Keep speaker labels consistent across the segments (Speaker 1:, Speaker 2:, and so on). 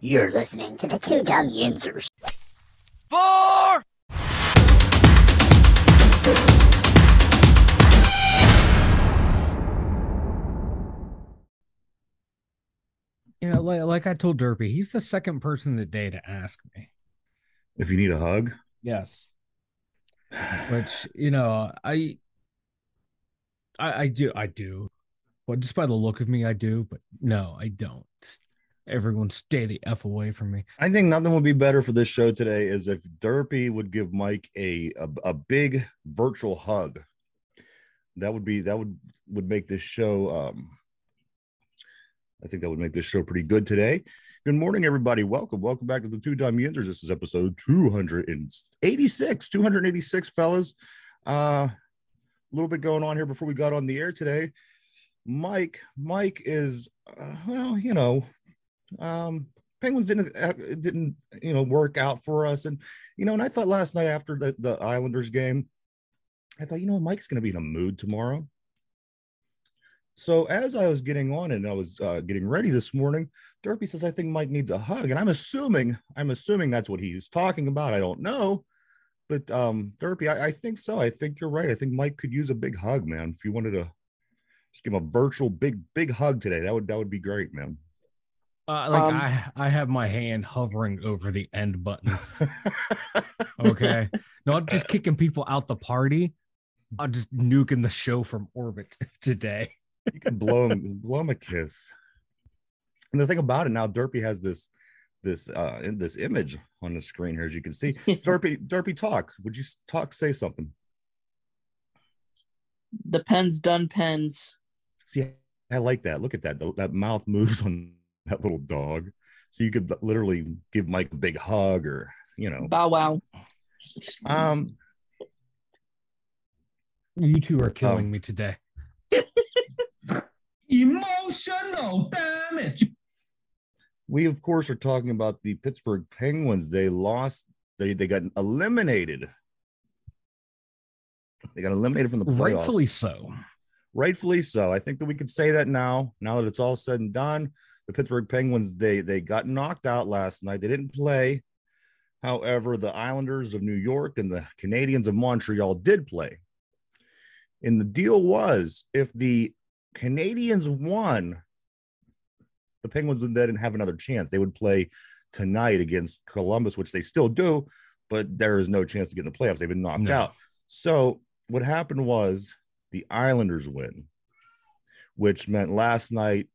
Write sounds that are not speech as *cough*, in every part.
Speaker 1: You're listening to the Two Dumb Yinzers.
Speaker 2: Four!
Speaker 3: You know, like, like I told Derpy, he's the second person today to ask me.
Speaker 4: If you need a hug,
Speaker 3: Yes. Which, you know, I I, I do I do. Well, just by the look of me, I do, but no, I don't. Everyone stay the F away from me.
Speaker 4: I think nothing would be better for this show today is if Derpy would give Mike a, a a big virtual hug. That would be that would would make this show. Um, I think that would make this show pretty good today. Good morning, everybody. Welcome, welcome back to the Two Dumb Yinzers. This is episode two hundred and eighty-six. Two hundred eighty-six, fellas. Uh, a little bit going on here before we got on the air today. Mike, Mike is uh, well, you know, um penguins didn't uh, didn't you know work out for us. And you know and i thought last night after the, the islanders game i thought you know mike's going to be in a mood tomorrow. So as i was getting on and i was uh, getting ready this morning derpy says i think mike needs a hug. And i'm assuming i'm assuming that's what he's talking about. I don't know. But um derpy I, I think so. I think you're right. I think mike could use a big hug man if you wanted to just give him a virtual big big hug today. That would that would be great man
Speaker 3: Uh, like
Speaker 5: Um,
Speaker 3: I, I have my hand hovering over the end button. *laughs* Okay, not just kicking people out the party. I'm just nuking the show from orbit *laughs* today.
Speaker 4: you can blow him blow him a kiss and the thing about it now derpy has this this uh in this image on the screen here as you can see *laughs* derpy derpy talk would you talk say something
Speaker 5: the pen's done pens.
Speaker 4: see i like that look at that The- that mouth moves on *laughs* that little dog so you could literally give mike a big hug or you know
Speaker 5: Bow wow.
Speaker 4: um
Speaker 3: You two are killing
Speaker 4: Um,
Speaker 3: me today. *laughs*
Speaker 6: Emotional damage.
Speaker 4: we of course are talking about the pittsburgh penguins they lost they they got eliminated they got eliminated from the playoffs.
Speaker 3: Rightfully so.
Speaker 4: rightfully so. I think that we could say that now. Now that it's all said and done, the Pittsburgh Penguins they they got knocked out last night. They didn't play. However, the Islanders of New York and the Canadiens of Montreal did play. And the deal was if the Canadiens won, the Penguins would then have another chance. They would play tonight against Columbus, which they still do, but there is no chance to get in the playoffs. They've been knocked
Speaker 3: No.
Speaker 4: out. So what happened was the Islanders win, which meant last night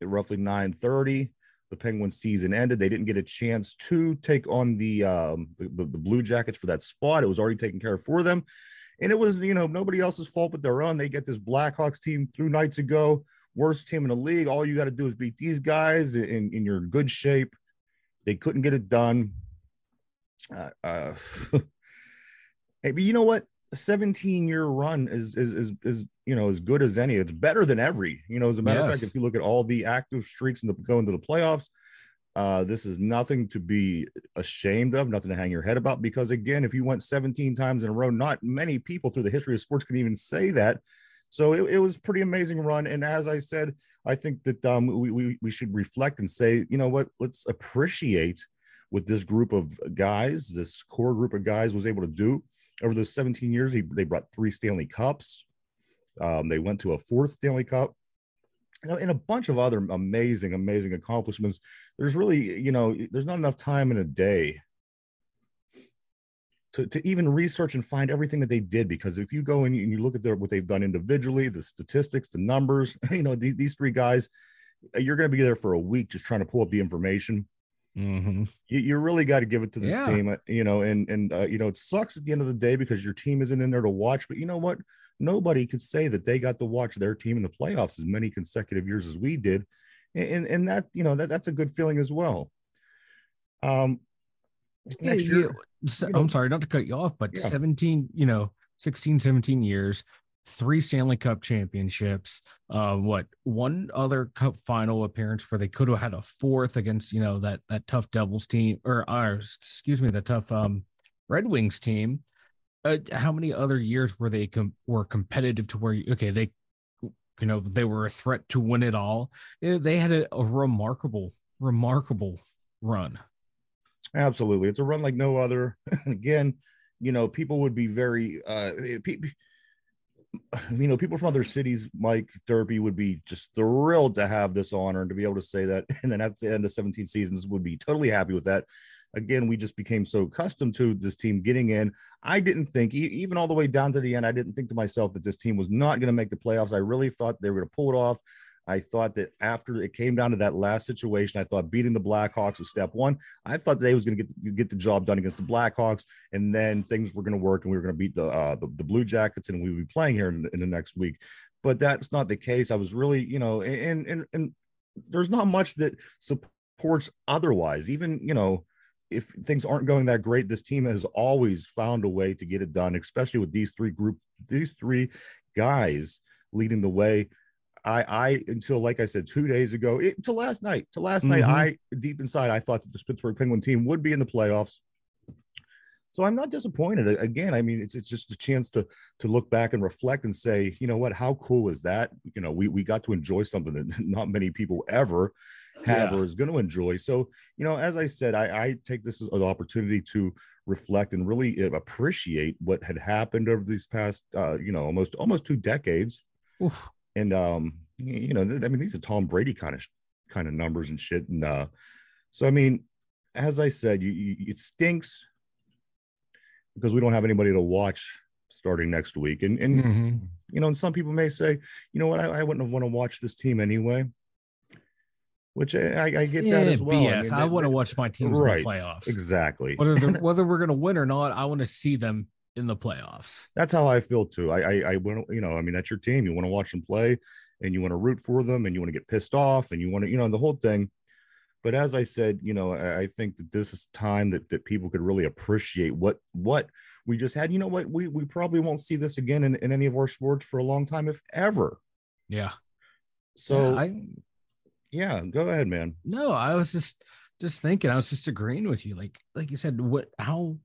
Speaker 4: at roughly 9:30, the Penguins season ended. They didn't get a chance to take on the, um, the, the Blue Jackets for that spot. It was already taken care of for them, and it was you know nobody else's fault but their own. They get this Blackhawks team two nights ago, worst team in the league. All you got to do is beat these guys, and, and you're in good shape. They couldn't get it done. Uh, uh, *laughs* hey, but you know what? A 17 year run is, is is is you know as good as any. It's better than every. You know, as a matter of fact, if you look at all the active streaks and the going to the playoffs, uh, this is nothing to be ashamed of, nothing to hang your head about. Because again, if you went 17 times in a row, not many people through the history of sports can even say that. So it, it was pretty amazing run. And as I said, I think that um, we, we we should reflect and say, you know what, let's appreciate what this group of guys, this core group of guys, was able to do over those 17 years. He, they brought three Stanley Cups. Um, they went to a fourth Stanley Cup. You know, and a bunch of other amazing, amazing accomplishments. There's really, you know, there's not enough time in a day to, to even research and find everything that they did. Because if you go and you, and you look at their, what they've done individually, the statistics, the numbers, *laughs* you know, these, these three guys, you're going to be there for a week just trying to pull up the information
Speaker 3: hmm
Speaker 4: you, you really got to give it to this
Speaker 3: Yeah.
Speaker 4: team, uh, you know, and and uh, you know it sucks at the end of the day because your team isn't in there to watch. But you know what? Nobody could say that they got to watch their team in the playoffs as many consecutive years as we did, and and that you know that that's a good feeling as well. Um,
Speaker 3: Yeah,
Speaker 4: next
Speaker 3: you-
Speaker 4: year,
Speaker 3: so-
Speaker 4: you know-
Speaker 3: I'm sorry not to cut you off, but
Speaker 4: Yeah.
Speaker 3: 17, you know, 16, 17 years, three Stanley Cup championships, uh, what one other cup final appearance where they could have had a fourth against, you know, that that tough Devils team or uh, excuse me, the tough um Red Wings team. Uh, how many other years were they com- were competitive to where you, okay, they you know, they were a threat to win it all. Eh, They had a, a remarkable, remarkable run.
Speaker 4: Absolutely. It's a run like no other. *laughs* Again, you know, people would be very uh pe- you know, people from other cities, Mike Derpy would be just thrilled to have this honor and to be able to say that. *laughs* And then at the end of 17 seasons, would be totally happy with that. Again, we just became so accustomed to this team getting in. I didn't think, even all the way down to the end, I didn't think to myself that this team was not going to make the playoffs. I really thought they were going to pull it off. I thought that after it came down to that last situation, I thought beating the Blackhawks was step one. I thought they was going to get get the job done against the Blackhawks, and then things were going to work, and we were going to beat the, uh, the the Blue Jackets, and we would be playing here in, in the next week. But that's not the case. I was really, you know, and and and there's not much that supports otherwise. Even you know, if things aren't going that great, this team has always found a way to get it done, especially with these three group, these three guys leading the way. I, I until like I said two days ago, it, to last night, to last night,
Speaker 3: Mhm.
Speaker 4: I deep inside I thought that the Pittsburgh Penguin team would be in the playoffs. So I'm not disappointed. Again, I mean, it's it's just a chance to to look back and reflect and say, you know what, how cool is that? You know, we we got to enjoy something that *laughs* not many people ever have
Speaker 3: Yeah.
Speaker 4: or is going to enjoy. So, you know, as I said, I, I take this as an opportunity to reflect and really uh, appreciate what had happened over these past, uh, you know, almost almost two decades.
Speaker 3: Oof.
Speaker 4: And um, you know, I mean, these are Tom Brady kind of kind of numbers and shit. And uh, so, I mean, as I said, you, you it stinks because we don't have anybody to watch starting next week. And and
Speaker 3: Mhm.
Speaker 4: you know, and some people may say, you know what, I, I wouldn't have want to watch this team anyway. Which I, I, I get that as well.
Speaker 3: BS.
Speaker 4: mean,
Speaker 3: I, want to watch my teams
Speaker 4: right.
Speaker 3: in the playoffs.
Speaker 4: exactly.
Speaker 3: Whether *laughs* whether we're going to win or not, I want to see them in the playoffs.
Speaker 4: That's how I feel too. I I, I want you know, I mean, that's your team. You want to watch them play, and you want to root for them, and you want to get pissed off, and you want to, you know, the whole thing. But as I said, you know, I, I think that this is time that that people could really appreciate what what we just had. You know what? We we probably won't see this again in, in any of our sports for a long time, if ever.
Speaker 3: Yeah.
Speaker 4: So
Speaker 3: Yeah, I
Speaker 4: yeah, go ahead, man.
Speaker 3: no, I was just just thinking. I was just agreeing with you. Like like you said, what how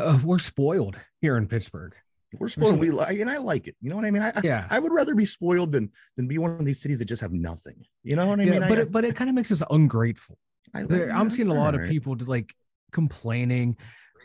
Speaker 3: uh, we're spoiled here in Pittsburgh.
Speaker 4: We're spoiled. We like, and I like it. You know what I mean? I, I-
Speaker 3: Yeah.
Speaker 4: I would rather be spoiled than than be one of these cities that just have nothing. You know what I
Speaker 3: yeah,
Speaker 4: mean?
Speaker 3: but
Speaker 4: I,
Speaker 3: it, but it kind of makes us ungrateful.
Speaker 4: I, I, that's
Speaker 3: seeing a lot of
Speaker 4: alright.
Speaker 3: people like complaining,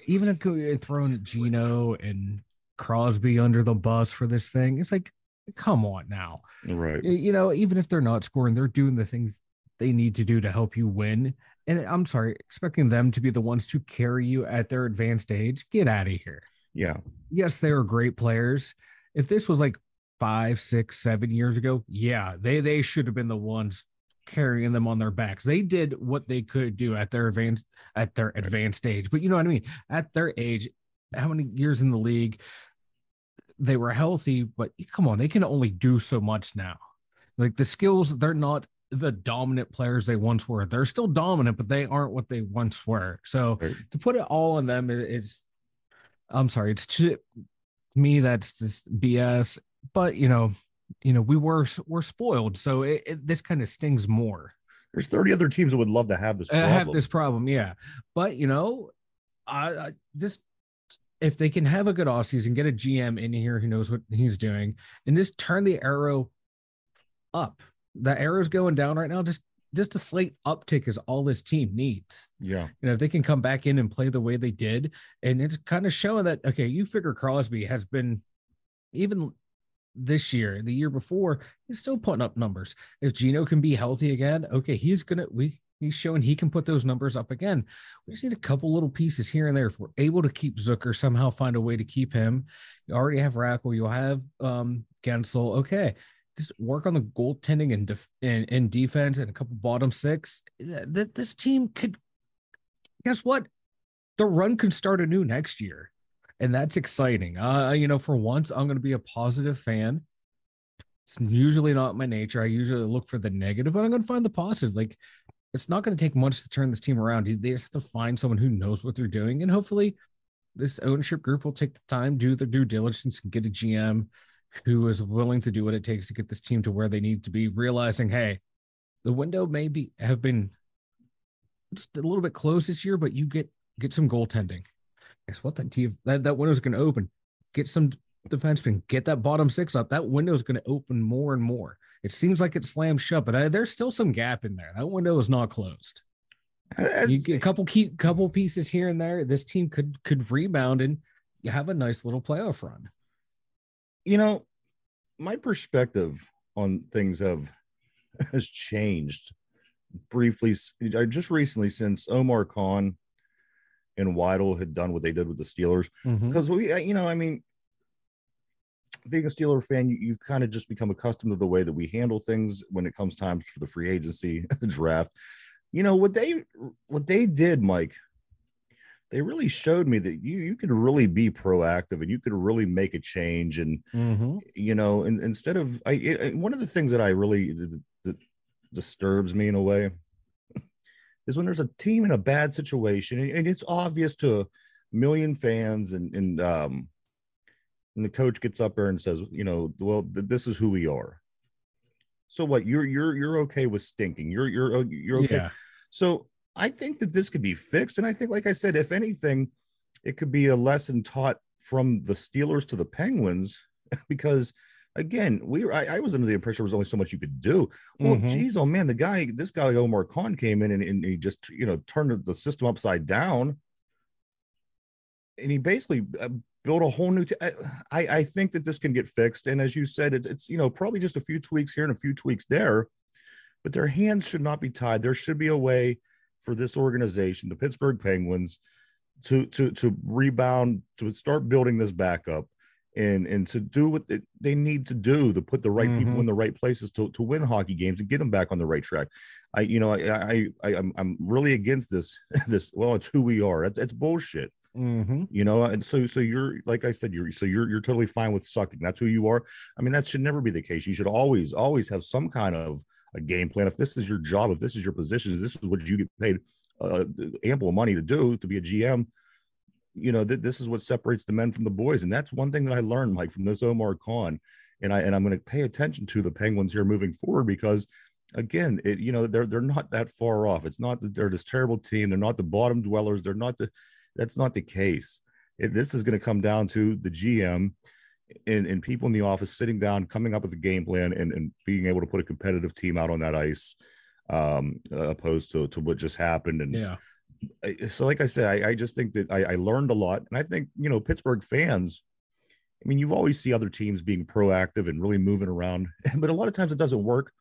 Speaker 3: even throwing Gino and Crosby under the bus for this thing. It's like, come on now.
Speaker 4: Right.
Speaker 3: You know, even if they're not scoring, they're doing the things they need to do to help you win. And I'm sorry, expecting them to be the ones to carry you at their advanced age, get out of here.
Speaker 4: Yeah.
Speaker 3: Yes, they were great players. If this was like five, six, seven years ago, yeah, they they should have been the ones carrying them on their backs. They did what they could do at their advanced at their advanced age. But you know what I mean? At their age, how many years in the league? They were healthy, but come on, they can only do so much now. Like the skills, they're not the dominant players they once were. They're still dominant, but they aren't what they once were. So
Speaker 4: Right.
Speaker 3: to put it all on them, it's I'm sorry, it's to me that's just BS. But you know, you know, we were we're spoiled, so it, it, this kind of stings more.
Speaker 4: There's 30 other teams that would love to have this
Speaker 3: uh,
Speaker 4: problem.
Speaker 3: have this problem, yeah. But you know, I, I just if they can have a good offseason, get a GM in here who knows what he's doing, and just turn the arrow up. The arrow's going down right now. Just just a slight uptick is all this team needs.
Speaker 4: Yeah.
Speaker 3: You know, if they can come back in and play the way they did, and it's kind of showing that okay, you figure Crosby has been even this year, the year before, he's still putting up numbers. If Gino can be healthy again, okay, he's gonna we he's showing he can put those numbers up again. We just need a couple little pieces here and there. If we're able to keep Zucker, somehow find a way to keep him. You already have Rakell, you'll have um Guentzel. Okay. Just work on the goaltending and def- and, and defense and a couple bottom six. That this team could guess what? The run could start anew next year. And that's exciting. Uh, you know, for once, I'm going to be a positive fan. It's usually not my nature. I usually look for the negative, but I'm going to find the positive. Like, it's not going to take much to turn this team around. They just have to find someone who knows what they're doing. And hopefully, this ownership group will take the time, do their due diligence, and get a GM who is willing to do what it takes to get this team to where they need to be, realizing, hey, the window may be have been just a little bit closed this year, but you get get some goaltending. Guess what? That team that, that window's going to open. Get some defensemen. Get that bottom six up. That window's going to open more and more. It seems like it's slammed shut, but I, there's still some gap in there. That window is not closed. You get a couple key couple pieces here and there. This team could could rebound and you have a nice little playoff run.
Speaker 4: You know, my perspective on things have *laughs* has changed briefly. I just recently since Omar Khan and Weidl had done what they did with the Steelers.
Speaker 3: Mhm.
Speaker 4: because we, you know, I mean, being a Steeler fan, you, you've kind of just become accustomed to the way that we handle things when it comes time for the free agency, the *laughs* draft. You know what they what they did, Mike. They really showed me that you you could really be proactive and you could really make a change. And
Speaker 3: Mhm.
Speaker 4: you know, and instead of I, it, one of the things that I really that, that disturbs me in a way *laughs* is when there's a team in a bad situation and, and it's obvious to a million fans and and um and the coach gets up there and says, you know, well, th- this is who we are. So what? You're you're you're okay with stinking. You're you're you're okay.
Speaker 3: Yeah.
Speaker 4: So I think that this could be fixed, and I think, like I said, if anything, it could be a lesson taught from the Steelers to the Penguins, *laughs* because again, we were, I, I was under the impression there was only so much you could do. Well,
Speaker 3: Mhm.
Speaker 4: geez, oh man, the guy, this guy Omar Khan came in and, and he just you know turned the system upside down, and he basically uh, built a whole new. T- I, I I think that this can get fixed, and as you said, it's it's you know probably just a few tweaks here and a few tweaks there, but their hands should not be tied. There should be a way for this organization, the Pittsburgh Penguins, to to to rebound, to start building this back up. And, and to do what they- need to do to put the right people
Speaker 3: Mhm.
Speaker 4: in the right places to, to win hockey games and get them back on the right track. I, you know, I, I, I I'm, I'm really against this, *laughs* this, well, it's who we are. It's, it's bullshit,
Speaker 3: Mhm.
Speaker 4: you know? And so, so you're, like I said, you're, so you're, you're totally fine with sucking. That's who you are. I mean, that should never be the case. You should always, always have some kind of a game plan. If this is your job, if this is your position, this is what you get paid uh, ample money to do to be a GM. You know, th- this is what separates the men from the boys. And that's one thing that I learned, Mike, from this Omar Khan. And I, and I'm going to pay attention to the Penguins here moving forward because again, it, you know, they're they're not that far off. It's not that they're this terrible team. They're not the bottom dwellers. They're not the. That's not the case. It, this is going to come down to the GM and, and people in the office sitting down, coming up with a game plan, and, and being able to put a competitive team out on that ice, um, opposed to to what just happened. And
Speaker 3: Yeah.
Speaker 4: So, like I said, I, I just think that I, I learned a lot, and I think you know Pittsburgh fans. I mean, you always see other teams being proactive and really moving around, *laughs* but a lot of times it doesn't work.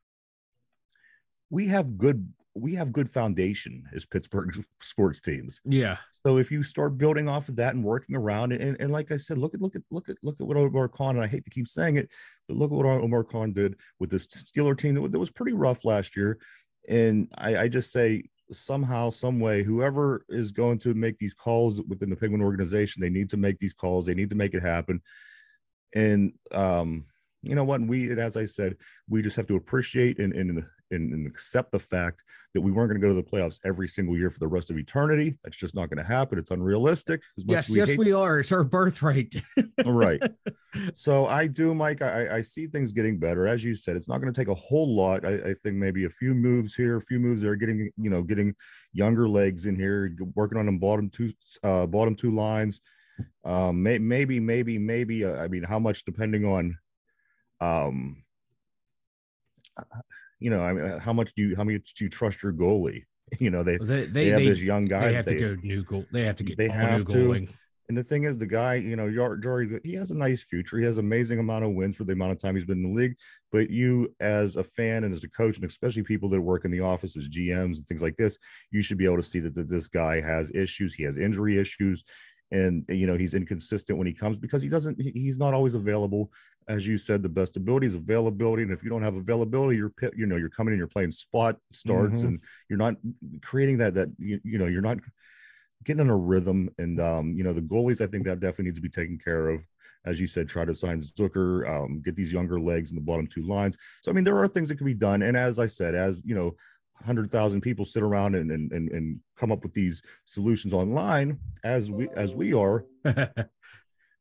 Speaker 4: We have good we have good foundation as Pittsburgh *laughs* sports teams.
Speaker 3: Yeah.
Speaker 4: So if you start building off of that and working around it, and, and like I said, look at look at look at look at what Omar Khan, and I hate to keep saying it, but look at what Omar Khan did with this Steeler team that, was- that was pretty rough last year. And I, I just say somehow, some way, whoever is going to make these calls within the Penguin organization, they need to make these calls. They need to make it happen. And um, you know what? We, and as I said, we just have to appreciate and and and, and accept the fact that we weren't going to go to the playoffs every single year for the rest of eternity. That's just not going to happen. It's unrealistic. As much
Speaker 3: Yes,
Speaker 4: as we
Speaker 3: yes,
Speaker 4: hate
Speaker 3: we are. It's our birthright.
Speaker 4: right. *laughs* So I do, Mike. I, I see things getting better. As you said, it's not going to take a whole lot. I, I think maybe a few moves here, a few moves there, getting you know, getting younger legs in here, working on them bottom two, uh, bottom two lines. Um, may, maybe, maybe, maybe. Uh, I mean, how much depending on, um, you know, I mean, uh, how much do you, how much do you trust your goalie? *laughs* You know, they
Speaker 3: They
Speaker 4: they,
Speaker 3: they,
Speaker 4: have
Speaker 3: they,
Speaker 4: this young guy.
Speaker 3: they have to go new goal. They have to get
Speaker 4: they have
Speaker 3: new
Speaker 4: to.
Speaker 3: goaling.
Speaker 4: And the thing is, the guy, you know, Jarry, he has a nice future. He has amazing amount of wins for the amount of time he's been in the league. But you, as a fan and as a coach, and especially people that work in the office as GMs and things like this, you should be able to see that, that this guy has issues. He has injury issues, and you know he's inconsistent when he comes because he doesn't he's not always available. As you said, the best ability is availability, and if you don't have availability, you're you know you're coming in, you're playing spot starts,
Speaker 3: Mhm.
Speaker 4: and you're not creating that that you, you know you're not getting in a rhythm. And um, you know, the goalies, I think that definitely needs to be taken care of. As you said, try to sign Zucker, um, get these younger legs in the bottom two lines. So I mean, there are things that can be done. And as I said, as you know, hundred thousand people sit around and, and and and come up with these solutions online, as we as we are, *laughs*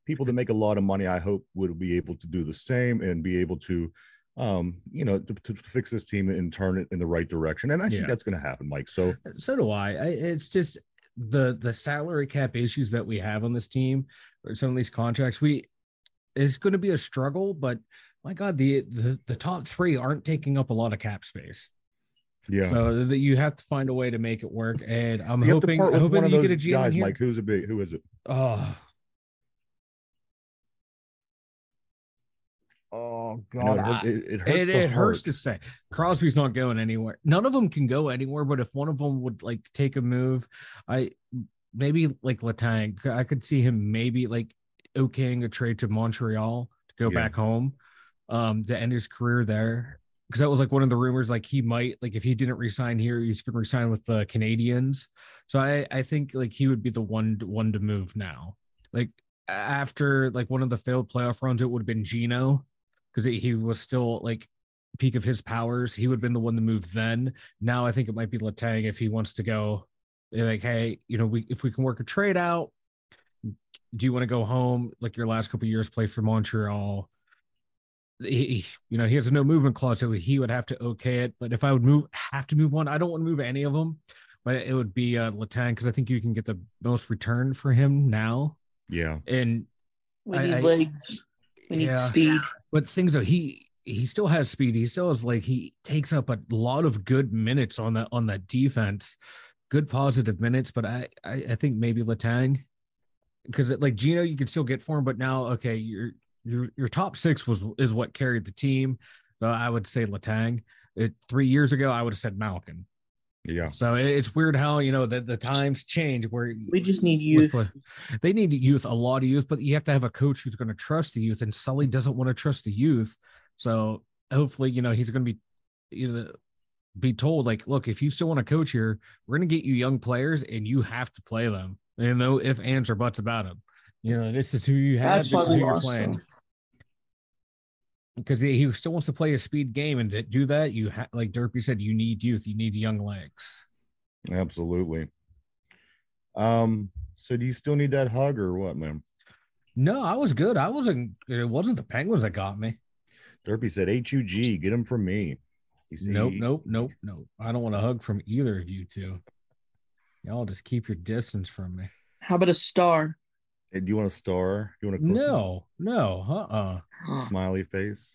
Speaker 4: people that make a lot of money, I hope would be able to do the same and be able to um, you know, to, to fix this team and turn it in the right direction. And I think
Speaker 3: Yeah.
Speaker 4: that's going to happen, Mike. So
Speaker 3: so do I. I. It's just the the salary cap issues that we have on this team, or some of these contracts. We it's going to be a struggle, but my God, the the the top three aren't taking up a lot of cap space.
Speaker 4: Yeah.
Speaker 3: So that you have to find a way to make it work. And I'm
Speaker 4: you have to
Speaker 3: hoping,
Speaker 4: part with
Speaker 3: hoping
Speaker 4: one of
Speaker 3: that you
Speaker 4: those
Speaker 3: get a GM
Speaker 4: guys,
Speaker 3: here.
Speaker 4: Mike. Who's a big? Who is it?
Speaker 3: Oh. Oh
Speaker 4: I know
Speaker 3: God.
Speaker 4: it, it, it hurts.
Speaker 3: it, it hurts to say Crosby's not going anywhere. None of them can go anywhere, but if one of them would like take a move, I maybe like Letang, I could see him maybe like okaying a trade to Montreal to go
Speaker 4: Yeah.
Speaker 3: back home, um, to end his career there. Because that was like one of the rumors, like he might like if he didn't resign here, he's gonna resign with the Canadiens. So I I think like he would be the one one to move now. Like after like one of the failed playoff runs, it would have been Gino because he was still like peak of his powers. He would have been the one to move then. Now I think it might be Letang if he wants to go. Like, hey, you know, we if we can work a trade out, do you want to go home? Like your last couple years, play for Montreal. He, he- you know, he has a no movement clause, so he would have to okay it. But if I would move, have to move one, I don't want to move any of them. But it would be uh, Letang because I think you can get the most return for him now.
Speaker 4: Yeah.
Speaker 3: And
Speaker 5: We
Speaker 3: I-
Speaker 5: need
Speaker 3: I-
Speaker 5: legs. We need
Speaker 3: Yeah.
Speaker 5: speed.
Speaker 3: but things though he he still has speed he still has like he takes up a lot of good minutes on that on that defense good positive minutes but i i, I think maybe letang because like gino you could still get for him but now okay your your your top six was is what carried the team so i would say letang it, three years ago i would have said malkin
Speaker 4: Yeah.
Speaker 3: so it- it's weird how you know the, the times change where
Speaker 5: We just need youth.
Speaker 3: play- They need youth, a lot of youth, but you have to have a coach who's going to trust the youth. And Sully doesn't want to trust the youth. So hopefully, you know, he's going to be, you know, be told like, look, if you still want to coach here, we're going to get you young players and you have to play them. You know, if ands or buts about them. You know, this is who you have.
Speaker 5: That's
Speaker 3: This is who you're playing.
Speaker 5: him.
Speaker 3: Because he, he still wants to play a speed game, and to do that, you have, like Derpy said, you need youth, you need young legs.
Speaker 4: Absolutely. Um. So do you still need that hug or what, man?
Speaker 3: No, I was good. I wasn't. It wasn't the Penguins that got me.
Speaker 4: Derpy said HUG, get him from me. He said,
Speaker 3: Nope, nope, nope, nope. I don't want a hug from either of you two. Y'all just keep your distance from me.
Speaker 5: How about a star?
Speaker 4: Hey, do you want a star? Do you want a cookie?
Speaker 3: No, no, uh-uh. *gasps*
Speaker 4: smiley face?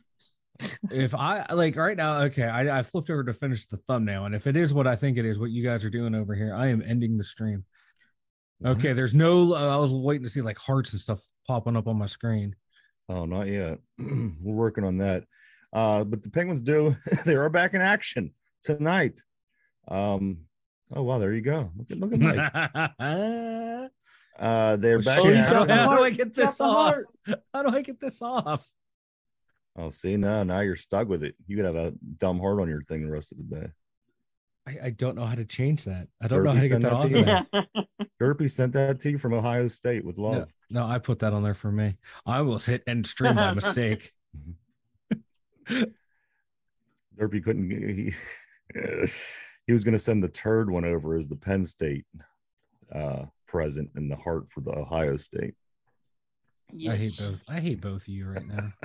Speaker 3: If I like right now, okay, I, I flipped over to finish the thumbnail, and if it is what I think it is, what you guys are doing over here, I am ending the stream. Okay, there's no. I was waiting to see like hearts and stuff popping up on my screen.
Speaker 4: Oh, not yet. *clears throat* We're working on that. Uh, but the Penguins do. *laughs* they are back in action tonight. Um. Oh wow, there you go. Look at look at Mike. *laughs*
Speaker 3: How
Speaker 4: Uh, they're back
Speaker 3: Shit,
Speaker 4: in
Speaker 3: how,
Speaker 4: action.
Speaker 3: do, how do I get this off? How do I get this off?
Speaker 4: Oh, see now, now you're stuck with it. You could have a dumb heart on your thing the rest of the day.
Speaker 3: I, I don't know how to change that. I don't know how to get that
Speaker 4: that
Speaker 3: off.
Speaker 4: to
Speaker 3: of. *laughs* *laughs*
Speaker 4: Derpy sent that to you from Ohio State with love.
Speaker 3: No, I put that on there for me. I almost hit end stream by *laughs* mistake.
Speaker 4: Derpy couldn't. He, he was going to send the turd one over as the Penn State uh, present in the heart for the Ohio State.
Speaker 3: I hate both. I hate both of you right now. *laughs*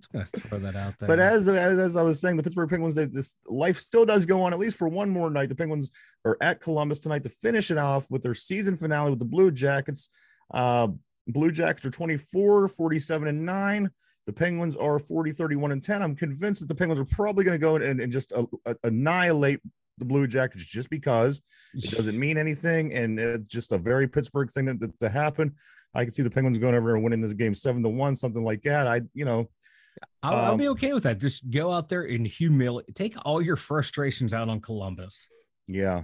Speaker 3: Just gonna throw that out there.
Speaker 4: But as as, as I was saying, the Pittsburgh Penguins, they, this life still does go on at least for one more night. The Penguins are at Columbus tonight to finish it off with their season finale with the Blue Jackets. Uh, Blue Jackets are 24, 47, and 9. The Penguins are 40, 31, and 10. I'm convinced that the Penguins are probably going to go and, and just uh, uh, annihilate the Blue Jackets just because it *laughs* doesn't mean anything. And it's just a very Pittsburgh thing that, that to happen. I can see the Penguins going over and winning this game seven to one, something like that. I, you know,
Speaker 3: I'll, I'll be
Speaker 4: um,
Speaker 3: okay with that. Just go out there and humiliate. Take all your frustrations out on Columbus.
Speaker 4: yeah.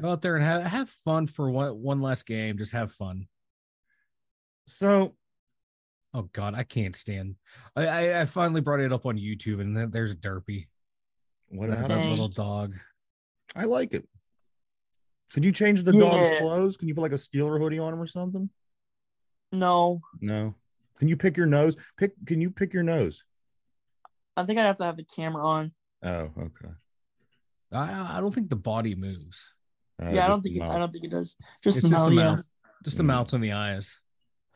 Speaker 3: Go out there and have have fun for one one last game. Just have fun.
Speaker 4: So
Speaker 3: Oh God, I can't stand. I I, I finally brought it up on YouTube, and there's Derpy,
Speaker 4: what
Speaker 3: that
Speaker 4: happened?
Speaker 5: Dang.
Speaker 3: little dog.
Speaker 4: I like it. Could you change the dog's clothes? Can you put like a Steeler hoodie on him or something?
Speaker 5: No,
Speaker 4: No. Can you pick your nose? Pick. Can you pick your nose?
Speaker 5: I think I'd have to have the camera on.
Speaker 4: Oh, okay.
Speaker 3: I I don't think the body moves.
Speaker 4: Uh,
Speaker 5: yeah, I don't think it, I don't think it does. Just
Speaker 3: It's
Speaker 5: the
Speaker 3: just
Speaker 5: mouth,
Speaker 3: the
Speaker 5: yeah.
Speaker 3: just the
Speaker 4: Mm.
Speaker 3: mouth and the eyes.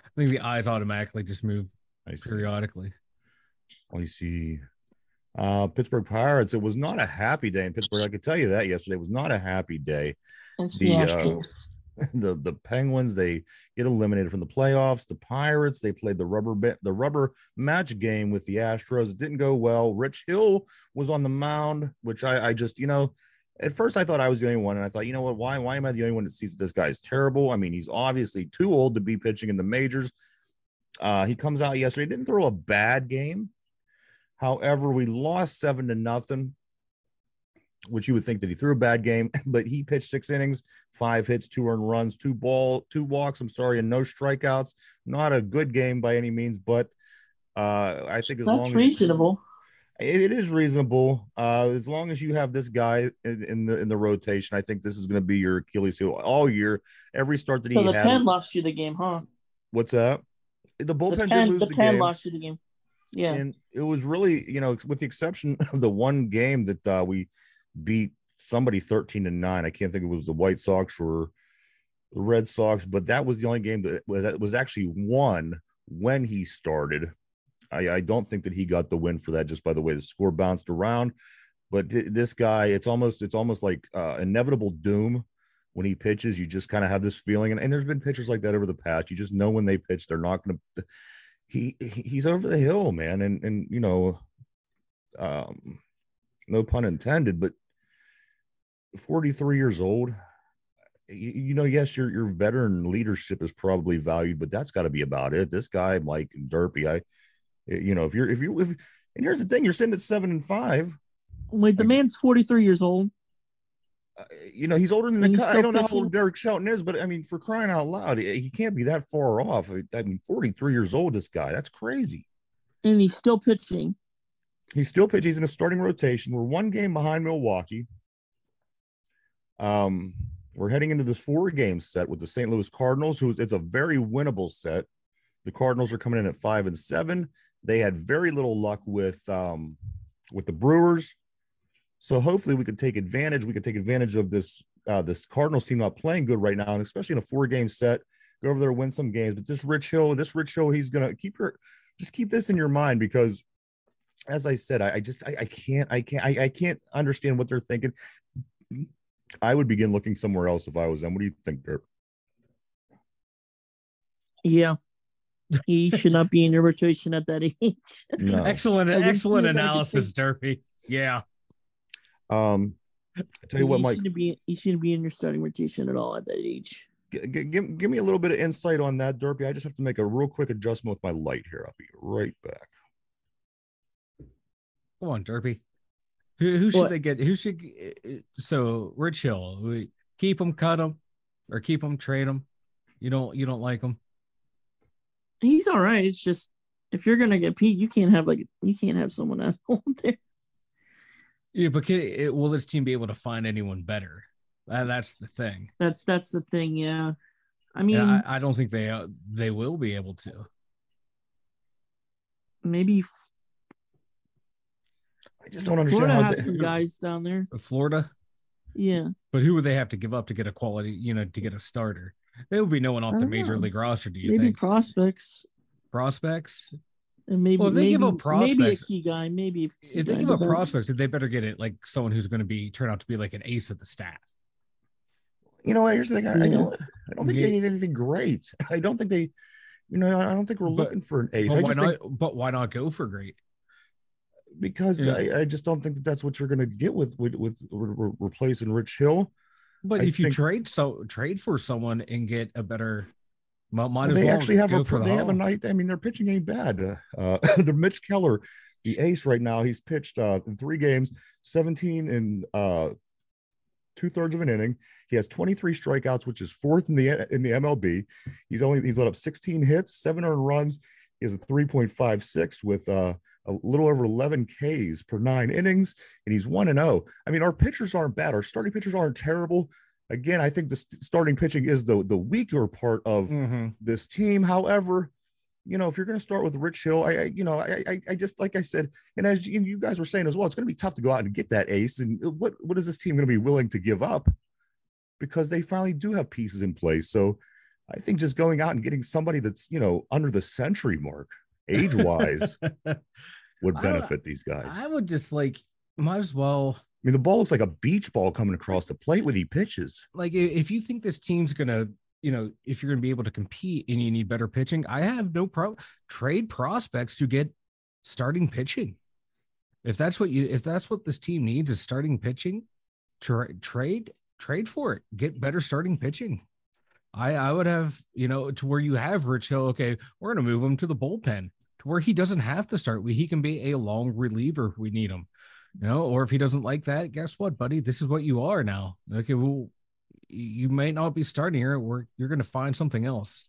Speaker 3: I think the eyes automatically just move
Speaker 4: I see.
Speaker 3: periodically.
Speaker 4: I see. Uh, Pittsburgh Pirates. It was not a happy day in Pittsburgh. I could tell you that yesterday It was not a happy day.
Speaker 5: It's
Speaker 4: The,
Speaker 5: the,
Speaker 4: uh, *laughs* the the Penguins they get eliminated from the playoffs. The Pirates they played the rubber bit the rubber match game with the Astros. It didn't go well. Rich Hill was on the mound, which I, I just you know at first I thought I was the only one, and I thought you know what why why am I the only one that sees that this guy is terrible? I mean he's obviously too old to be pitching in the majors. Uh, he comes out yesterday, didn't throw a bad game. However, we lost seven to nothing which you would think that he threw a bad game, *laughs* but he pitched six innings, five hits, two earned runs, two ball, two walks. I'm sorry, and no strikeouts. Not a good game by any means, but uh, I think as
Speaker 5: That's
Speaker 4: long
Speaker 5: reasonable.
Speaker 4: as it, it is reasonable, uh, as long as you have this guy in, in the in the rotation, I think this is going to be your Achilles heel all year. Every start that
Speaker 5: So
Speaker 4: he
Speaker 5: the
Speaker 4: has.
Speaker 5: pen lost you the game, huh?
Speaker 4: What's that? The
Speaker 5: The
Speaker 4: bullpen did lose
Speaker 5: the
Speaker 4: the,
Speaker 5: pen
Speaker 4: game.
Speaker 5: lost you the game. Yeah.
Speaker 4: And it was really, you know, with the exception *laughs* of the one game that uh, we beat somebody 13 to 9. I can't think it was the White Sox or the Red Sox, but that was the only game that was, that was actually won when he started. I, I don't think that he got the win for that just by the way the score bounced around. But this guy, it's almost it's almost like uh, inevitable doom when he pitches. You just kind of have this feeling, and, and there's been pitchers like that over the past. You just know when they pitch, they're not going to. He he- he's over the hill, man, and and you know, um, no pun intended, but 43 years old. You, you know, yes, your your veteran leadership is probably valued, but that's got to be about it. This guy, Mike and Derpy, I, you know, if you're if you if and here's the thing, you're sitting at seven and five.
Speaker 5: Wait, the man's 43 years old.
Speaker 4: Uh, you know, he's older than the. I don't know how old Derek Shelton is, but I mean, for crying out loud, he he can't be that far off. I mean, 43 years old. This guy, that's crazy.
Speaker 5: And he's still pitching.
Speaker 4: He's still pitching. He's in a starting rotation. We're one game behind Milwaukee. Um, we're heading into this four game set with the St. Louis Cardinals, who it's a very winnable set. The Cardinals are coming in at five and seven. They had very little luck with um, with the Brewers, so hopefully we could take advantage. We could take advantage of this uh, this Cardinals team not playing good right now, and especially in a four game set. Go over there, win some games. But this Rich Hill, this Rich Hill, he's gonna keep your just keep this in your mind because as I said, I, I just I, I can't I can't I, I can't understand what they're thinking. I would begin looking somewhere else if I was them. What do you think, Dirk?
Speaker 5: Yeah. He should not be in your rotation at that age.
Speaker 4: No.
Speaker 3: Excellent, excellent
Speaker 5: you guys can
Speaker 3: analysis, Derpy. Yeah.
Speaker 4: Um, I tell you what,
Speaker 5: he
Speaker 4: Mike,
Speaker 5: shouldn't be he shouldn't be in your starting rotation at all at that age.
Speaker 4: g- g- give, give me a little bit of insight on that, Derpy. I just have to make a real quick adjustment with my light here. I'll be right back.
Speaker 3: Come on, Derpy. Who, who should
Speaker 5: What?
Speaker 3: they get? Who should? uh, So Rich Hill, we keep him, cut him, or keep him, trade him. You don't, you don't like him.
Speaker 5: He's all right. It's just if you're gonna get Pete, you can't have like you can't have someone at *laughs* home there.
Speaker 3: Yeah, but can it, will this team be able to find anyone better? That, that's the thing.
Speaker 5: That's that's the thing. Yeah. I mean,
Speaker 3: Yeah, I, I don't think they uh, they will be able to.
Speaker 5: maybe F-
Speaker 4: I just don't understand
Speaker 5: Florida
Speaker 4: how
Speaker 5: has
Speaker 4: they,
Speaker 5: some guys down there. *laughs*
Speaker 3: Florida,
Speaker 5: Yeah.
Speaker 3: but who would they have to give up to get a quality? You know, to get a starter. There would be no one off the
Speaker 5: don't
Speaker 3: major
Speaker 5: know.
Speaker 3: league roster. Do you
Speaker 5: maybe
Speaker 3: think
Speaker 5: prospects
Speaker 3: prospects?
Speaker 5: And maybe
Speaker 3: Well, if they
Speaker 5: maybe,
Speaker 3: give up
Speaker 5: maybe a key guy. Maybe key
Speaker 3: If they
Speaker 5: guy,
Speaker 3: give
Speaker 5: but
Speaker 3: up
Speaker 5: that's-
Speaker 3: prospects, they better get it like someone who's going to be turn out to be like an ace of the staff.
Speaker 4: you know, here's the thing. I, I don't, I don't think
Speaker 3: Yeah.
Speaker 4: they need anything great. *laughs* I don't think they, you know, I don't think we're
Speaker 3: But-
Speaker 4: looking for an ace.
Speaker 3: But
Speaker 4: I
Speaker 3: why not?
Speaker 4: think
Speaker 3: But why not go for great?
Speaker 4: because
Speaker 3: Yeah.
Speaker 4: I, I just don't think that that's what you're going to get with with, with re- re- replacing Rich Hill.
Speaker 3: But
Speaker 4: I
Speaker 3: if you trade so trade for someone and get a better, might,
Speaker 4: they
Speaker 3: well
Speaker 4: actually have a
Speaker 3: the
Speaker 4: they have a night. I mean, their pitching ain't bad. Uh, *laughs* uh, the Mitch Keller, the ace right now, he's pitched uh, in three games, 17 and uh, two thirds of an inning. He has 23 strikeouts, which is fourth in the in the MLB. He's only he's let up 16 hits, seven earned runs. He has a 3.56 with uh, a little over 11 Ks per nine innings, and he's one and zero. I mean, our pitchers aren't bad. Our starting pitchers aren't terrible. Again, I think the st- starting pitching is the the weaker part of
Speaker 3: Mhm.
Speaker 4: this team. However, you know, if you're going to start with Rich Hill, I, I you know, I, I, I just like I said, and as you, you guys were saying as well, it's going to be tough to go out and get that ace. And what what is this team going to be willing to give up? Because they finally do have pieces in place. So I think just going out and getting somebody that's you know under the century mark, age wise, *laughs* would benefit these guys.
Speaker 3: I would just like might as well
Speaker 4: mean, the ball looks like a beach ball coming across the plate when he pitches.
Speaker 3: like if you think this team's gonna you know if you're gonna be able to compete and you need better pitching i have no problem trade prospects to get starting pitching. If that's what you if that's what this team needs is starting pitching tra- trade trade for it. Get better starting pitching. I i would have you know to where you have rich hill okay we're gonna move him to the bullpen. To where he doesn't have to start he can be a long reliever if we need him you know, or if he doesn't like that, guess what, buddy? This is what you are now. Okay, well, you may not be starting here. We're you're going to find something else.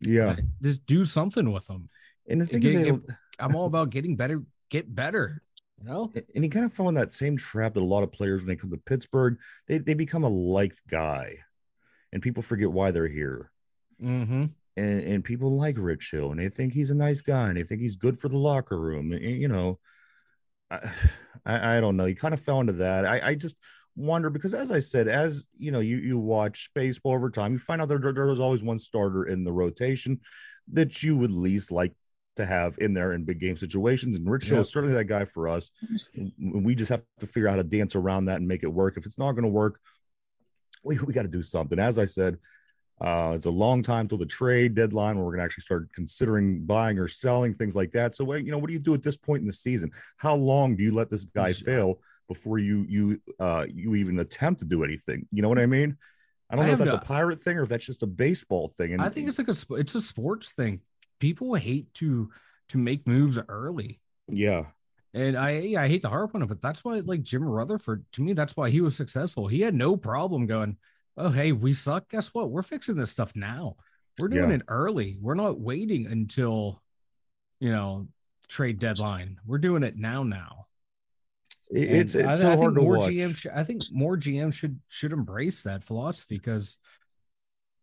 Speaker 4: Yeah.
Speaker 3: Just do something with them.
Speaker 4: And the thing
Speaker 3: Get-
Speaker 4: is,
Speaker 3: get- I'm all *laughs* about getting better. Get better. You know.
Speaker 4: and he kind of fell in that same trap that a lot of players when they come to Pittsburgh, they, they become a liked guy. And people forget why they're here.
Speaker 3: Mm-hmm.
Speaker 4: And and people like Rich Hill and they think he's a nice guy and they think he's good for the locker room. And, you know, *sighs* I, I, don't know. You kind of fell into that. I, I just wonder because as I said, as you know, you you watch baseball over time, you find out there, there- there's always one starter in the rotation that you would least like to have in there in big game situations. And Rich Hill
Speaker 3: Yeah.
Speaker 4: is certainly that guy for us. We just have to figure out how to dance around that and make it work. If it's not going to work, we, we got to do something. As I said, uh, it's a long time till the trade deadline where we're going to actually start considering buying or selling things like that. So, what- you know, what do you do at this point in the season? How long do you let this guy fail before you you uh, you even attempt to do anything? You know what I mean? I don't
Speaker 3: I
Speaker 4: know if that's
Speaker 3: no-
Speaker 4: a pirate thing or if that's just a baseball thing. And
Speaker 3: I think it's like a it's a sports thing. People hate to to make moves early.
Speaker 4: yeah,
Speaker 3: And I yeah, I hate to harp on it, but that's why like Jim Rutherford, to me, that's why he was successful. He had no problem going, Oh, hey, we suck. Guess what? We're fixing this stuff now. We're doing
Speaker 4: Yeah.
Speaker 3: it early. We're not waiting until you know trade deadline. We're doing it now now.
Speaker 4: It-
Speaker 3: And
Speaker 4: it's it's
Speaker 3: I,
Speaker 4: so
Speaker 3: I think
Speaker 4: hard to
Speaker 3: more
Speaker 4: watch.
Speaker 3: GM sh- I think more GM should should embrace that philosophy because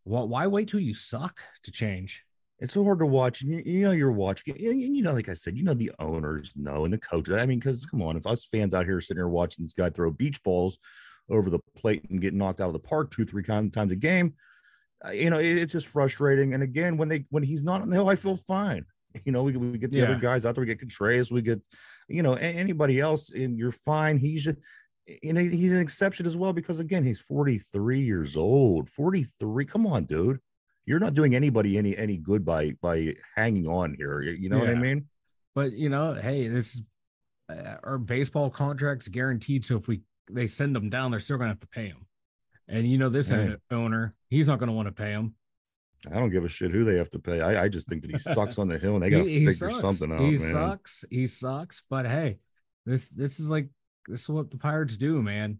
Speaker 3: well, why wait till you suck to change?
Speaker 4: it's so hard to watch. And you, you know, you're watching. And you know, like I said, you know, the owners know and the coaches. I mean, because come on, if us fans out here sitting here watching this guy throw beach balls over the plate and get knocked out of the park two, three times, times a game, uh, you know, it, it's just frustrating. And again, when they when he's not on the hill, I feel fine. *laughs* You know, we, we get the other guys out there, we get Contreras, we get, you know, anybody else, and you're fine. He's just, you know, he's an exception as well because again, he's 43 years old. 43. Come on, dude you're not doing anybody any any good by by hanging on here. You know what I mean?
Speaker 3: But you know, hey, this uh, our baseball contracts guaranteed. So if we they send them down, they're still gonna have to pay them. And you know, this
Speaker 4: Hey.
Speaker 3: owner, he's not gonna want to pay them.
Speaker 4: I don't give a shit who they have to pay. I, I just think that he sucks on the hill and they *laughs* got to figure
Speaker 3: sucks.
Speaker 4: something out,
Speaker 3: He
Speaker 4: man.
Speaker 3: sucks. He sucks. But hey, this this is like this is what the Pirates do, man.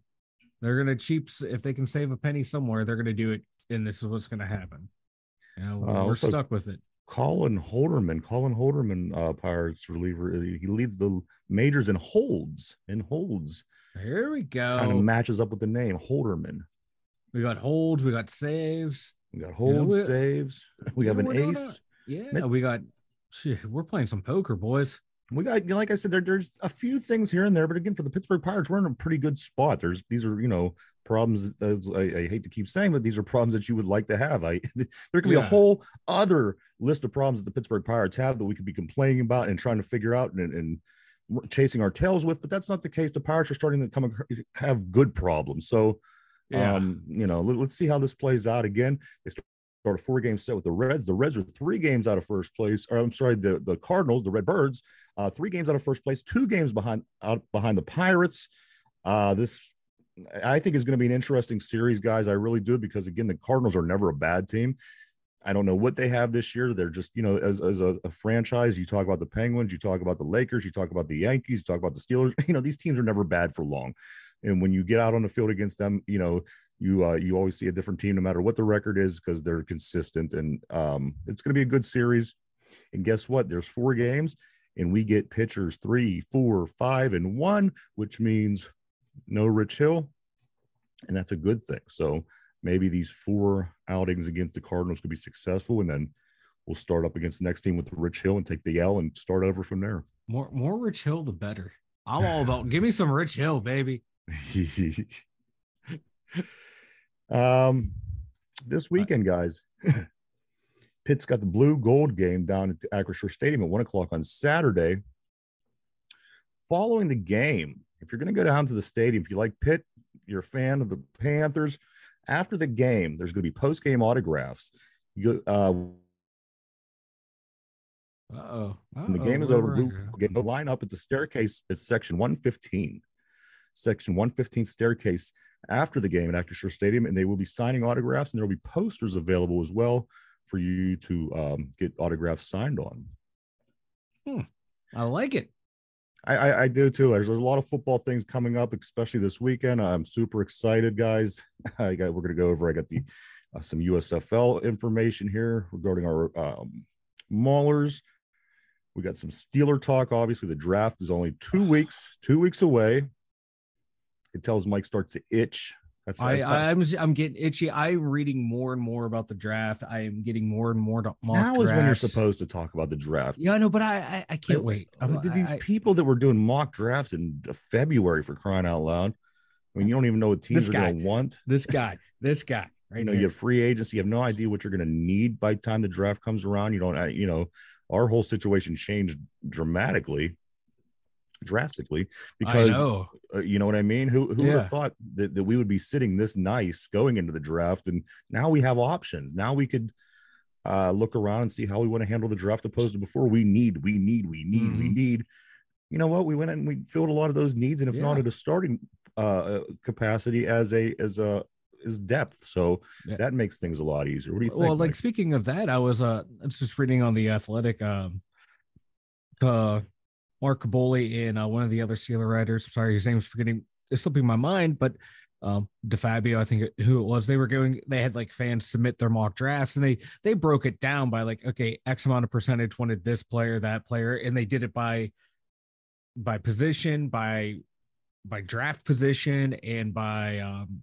Speaker 3: They're gonna cheap if they can save a penny somewhere, they're gonna do it, and this is what's gonna happen. You know,
Speaker 4: Uh,
Speaker 3: we're stuck with it.
Speaker 4: Colin Holderman, Colin Holderman, uh, Pirates reliever. He leads the majors in holds and holds.
Speaker 3: Here we go.
Speaker 4: Kind of matches up with the name Holderman.
Speaker 3: we got holds, we got saves.
Speaker 4: We got holds, *laughs*
Speaker 3: we-
Speaker 4: saves. We have an ace.
Speaker 3: Yeah, we got. Shit, we're playing some poker, boys.
Speaker 4: We got, like I said, there, there's a few things here and there, but again, for the Pittsburgh Pirates, we're in a pretty good spot. There's these are, you know, problems. That, I, I hate to keep saying, but these are problems that you would like to have. I *laughs* there could be a whole other list of problems that the Pittsburgh Pirates have that we could be complaining about and trying to figure out and, and chasing our tails with. But that's not the case. The Pirates are starting to come have good problems. So,
Speaker 3: Yeah.
Speaker 4: um, you know, let, us see how this plays out. Again, they start a four game set with the Reds. The Reds are three games out of first place. Or I'm sorry, the the Cardinals, the Red Birds, uh, three games out of first place, two games behind out behind the Pirates. Uh, this I think is going to be an interesting series, guys. I really do because again, the Cardinals are never a bad team. I don't know what they have this year. They're just, you know, as, as a, a franchise, you talk about the Penguins, you talk about the Lakers, you talk about the Yankees, you talk about the Steelers. *laughs* You know, these teams are never bad for long. And when you get out on the field against them, you know, you uh, you always see a different team no matter what the record is because they're consistent and um, it's going to be a good series. And guess what? There's four games, and we get pitchers three, four, five, and one, which means no Rich Hill, and that's a good thing. So maybe these four outings against the Cardinals could be successful, and then we'll start up against the next team with the Rich Hill and take the L and start over from there.
Speaker 3: More more Rich Hill, the better. I'm all about. give me some Rich Hill, baby. *laughs*
Speaker 4: um, this weekend, guys, *clears throat* Pitt's got the blue gold game down at the Acrisure Stadium at one o'clock on Saturday. Following the game, if you're going to go down to the stadium, if you like Pitt, you're a fan of the Panthers. After the game, there's going to be post game autographs. You uh,
Speaker 3: Uh-oh.
Speaker 4: when the game is
Speaker 3: where
Speaker 4: over, we the line up at the staircase at section 115, section 115 staircase after the game at Acrisure Stadium, and they will be signing autographs, and there will be posters available as well for you to um, get autographs signed on. Hmm.
Speaker 3: I like it.
Speaker 4: I, I, I do too. There's, there's a lot of football things coming up, especially this weekend. I'm super excited, guys. *laughs* I got we're gonna go over. I got the uh, some USFL information here regarding our um, Maulers. We got some Steeler talk. Obviously, the draft is only two weeks, two weeks away. It tells Mike starts to itch. That's,
Speaker 3: I,
Speaker 4: that's
Speaker 3: I I'm I'm getting itchy. I'm reading more and more about the draft. I am getting more and more to mock
Speaker 4: now is when you're supposed to talk about the draft.
Speaker 3: Yeah, I know, but I I, I can't wait. I'm,
Speaker 4: Did these
Speaker 3: I-
Speaker 4: people that were doing mock drafts in February for crying out loud? I mean, you don't even know what teams are going to want.
Speaker 3: this *laughs* guy, this guy, right
Speaker 4: you know, you have free agency. You have no idea what you're going to need by the time the draft comes around. You don't, uh, you know, our whole situation changed dramatically, drastically because
Speaker 3: know.
Speaker 4: uh, you know what I mean. Who who would have thought that, that we would be sitting this nice going into the draft, and now we have options. Now we could uh, look around and see how we want to handle the draft, opposed to before. We need, we need, we need, we
Speaker 3: Mhm.
Speaker 4: need. You know what? We went and we filled a lot of those needs, and if not at a starting uh, capacity, as a as a is depth. So
Speaker 3: Yeah.
Speaker 4: that makes things a lot easier. What do you think?
Speaker 3: well like
Speaker 4: Mike?
Speaker 3: speaking of that i was uh I was just reading on the athletic um uh mark Kaboly and uh, one of the other Steeler writers. Sorry his name's forgetting it's slipping my mind but um defabio i think who it was they were going they had like fans submit their mock drafts and they they broke it down by like okay x amount of percentage wanted this player that player and they did it by by position by by draft position and by um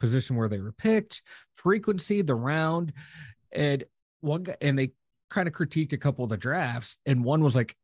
Speaker 3: position where they were picked frequency, the round, and one and they kind of critiqued a couple of the drafts, and one was like,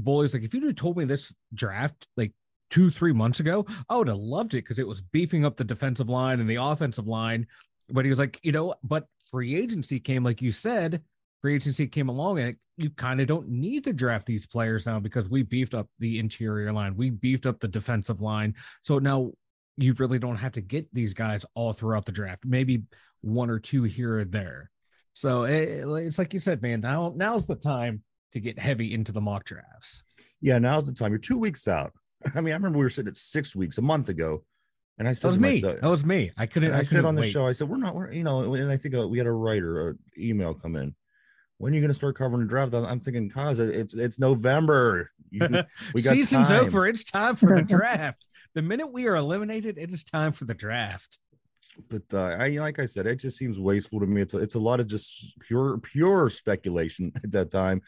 Speaker 3: Kaboly's like, if you'd have told me this draft like two, three months ago, I would have loved it because it was beefing up the defensive line and the offensive line. But he was like, you know, but free agency came, like you said, free agency came along, and you kind of don't need to draft these players now because we beefed up the interior line, we beefed up the defensive line. So now you really don't have to get these guys all throughout the draft. Maybe one or two here or there. So eh, it, it's like you said, man. Now now's the time to get heavy into the mock drafts.
Speaker 4: yeah, now's the time. You're two weeks out. *laughs* I mean, I remember we were sitting at six weeks a month ago, and I said,
Speaker 3: That
Speaker 4: said
Speaker 3: was
Speaker 4: to
Speaker 3: me.
Speaker 4: myself,
Speaker 3: That was me. I couldn't.
Speaker 4: and I, said
Speaker 3: couldn't
Speaker 4: on the
Speaker 3: wait.
Speaker 4: show, I said, we're not, we're, you know, and I think uh, we had a writer, a email come in. When are you going to start covering the draft? I'm- I'm thinking, cause it's it's November. You, *laughs* we got
Speaker 3: Season's
Speaker 4: time.
Speaker 3: over. It's time for the *laughs* draft. the minute we are eliminated, it is time for the draft.
Speaker 4: but uh, I like I said, it just seems wasteful to me. It's a, it's a lot of just pure pure speculation at that time,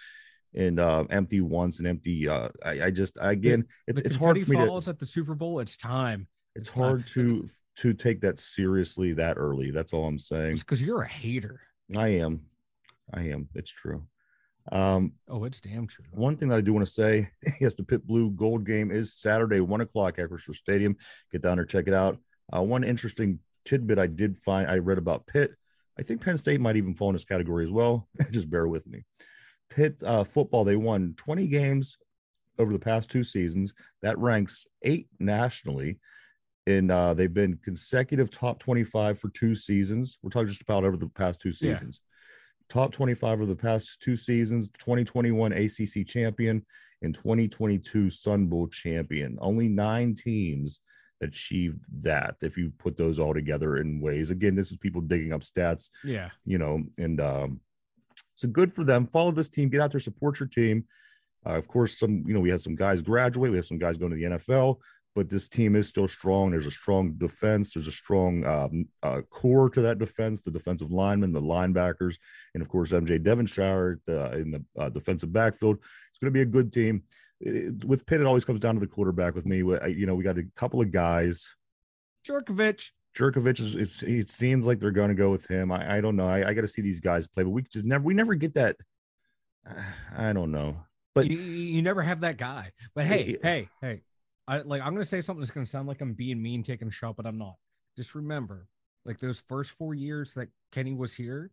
Speaker 4: and uh, empty wants and empty. Uh, I, I just again, it's
Speaker 3: The
Speaker 4: it's hard for me to.
Speaker 3: falls at the Super Bowl. It's time.
Speaker 4: It's
Speaker 3: it's time.
Speaker 4: hard to to take that seriously that early. That's all I'm saying.
Speaker 3: Because you're a hater.
Speaker 4: I am, I am. It's true. Um,
Speaker 3: Oh, it's damn true.
Speaker 4: one thing that I do want to say, *laughs* yes, the Pitt Blue Gold game is Saturday, one o'clock at Acrisure Stadium. Get down there, check it out. Uh, one interesting tidbit I did find, I read about Pitt. I think Penn State might even fall in this category as well. *laughs* Just bear with me. Pitt uh, football, they won 20 games over the past two seasons. That ranks eight nationally. And uh, they've been consecutive top 25 for two seasons. We're talking just about over the past two
Speaker 3: Yeah.
Speaker 4: seasons. Top 25 over the past two seasons, 2021 ACC champion and 2022 Sun Bowl champion. Only nine teams achieved that if you put those all together in ways. Again, this is people digging up stats
Speaker 3: Yeah.
Speaker 4: you know, and um, so good for them. Follow this team, get out there, support your team. Uh, of course, some you know we had some guys graduate, we have some guys going to the NFL, but this team is still strong. There's a strong defense. There's a strong um, uh, core to that defense. The defensive linemen, the linebackers, and of course MJ Devonshire uh, in the uh, defensive backfield. It's going to be a good team. It- with Pitt, it always comes down to the quarterback. With me, you know, we got a couple of guys
Speaker 3: Jurkovec.
Speaker 4: Jurkovec is it's it seems like they're going to go with him. I, I don't know. I, I got to see these guys play, but we just never we never get that. *sighs* I don't know. But
Speaker 3: you, you never have that guy. But hey, hey, hey, I like I'm gonna say something that's gonna sound like I'm being mean, taking a shot, but I'm not. Just remember, like those first four years that Kenny was here,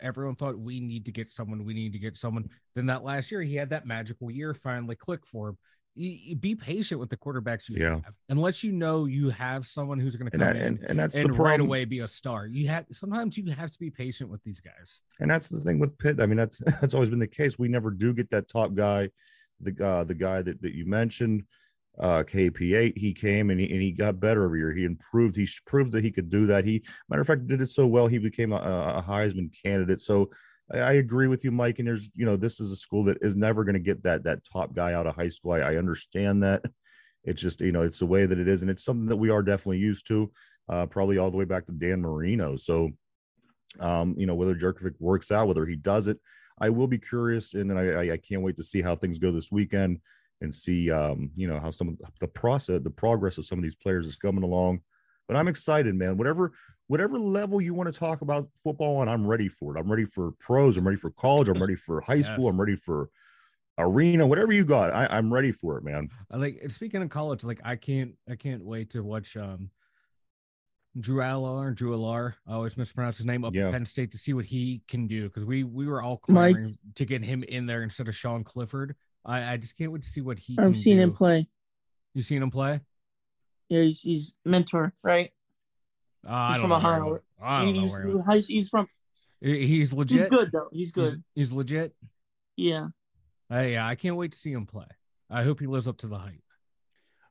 Speaker 3: everyone thought we need to get someone, we need to get someone. Then that last year, he had that magical year finally click for him. You, you be patient with the quarterbacks you
Speaker 4: Yeah.
Speaker 3: have, unless you know you have someone who's going to
Speaker 4: And
Speaker 3: come
Speaker 4: that,
Speaker 3: in
Speaker 4: and, and that's
Speaker 3: and
Speaker 4: the
Speaker 3: right away be a star. You have sometimes you have to be patient with these guys.
Speaker 4: And that's the thing with Pitt. I mean, that's *laughs* that's always been the case. We never do get that top guy, the uh, the guy that, that you mentioned, uh, KP8. He came and he, and he got better every year. He improved. He proved that he could do that. He, matter of fact, did it so well. He became a, a Heisman candidate. So I, agree with you, Mike. And there's, you know, this is a school that is never going to get that that top guy out of high school. I, I understand that. It's just, you know, it's the way that it is, and it's something that we are definitely used to. Uh, probably all the way back to Dan Marino. So um, you know, whether Jurkovec works out, whether he does it, I will be curious, and I, I, I can't wait to see how things go this weekend and see, um, you know, how some of the process, the progress of some of these players is coming along. But I'm excited, man. Whatever, whatever level you want to talk about football on, I'm ready for it. I'm ready for pros. I'm ready for college. I'm *laughs* ready for high school. I'm ready for arena. Whatever you got, I, I'm ready for it, man.
Speaker 3: Like speaking of college, like I can't I can't wait to watch um Drew Allar, Drew Allar. I always mispronounce his name up
Speaker 4: Yeah.
Speaker 3: at Penn State to see what he can do because we we were all
Speaker 5: Mike.
Speaker 3: clamoring to get him in there instead of Sean Clifford. I, I just can't wait to see what he.
Speaker 5: I've seen him play.
Speaker 3: You seen him play?
Speaker 5: Yeah, he's, he's mentor, right?
Speaker 3: Uh,
Speaker 5: He's from
Speaker 3: know he
Speaker 5: Ohio.
Speaker 3: I don't know
Speaker 5: he's,
Speaker 3: where he
Speaker 5: he's, he's from.
Speaker 3: He's legit.
Speaker 5: He's good though. He's
Speaker 3: He's,
Speaker 5: good.
Speaker 3: he's legit.
Speaker 5: Yeah.
Speaker 3: Uh, yeah, I can't wait to see him play. I hope he lives up to the hype.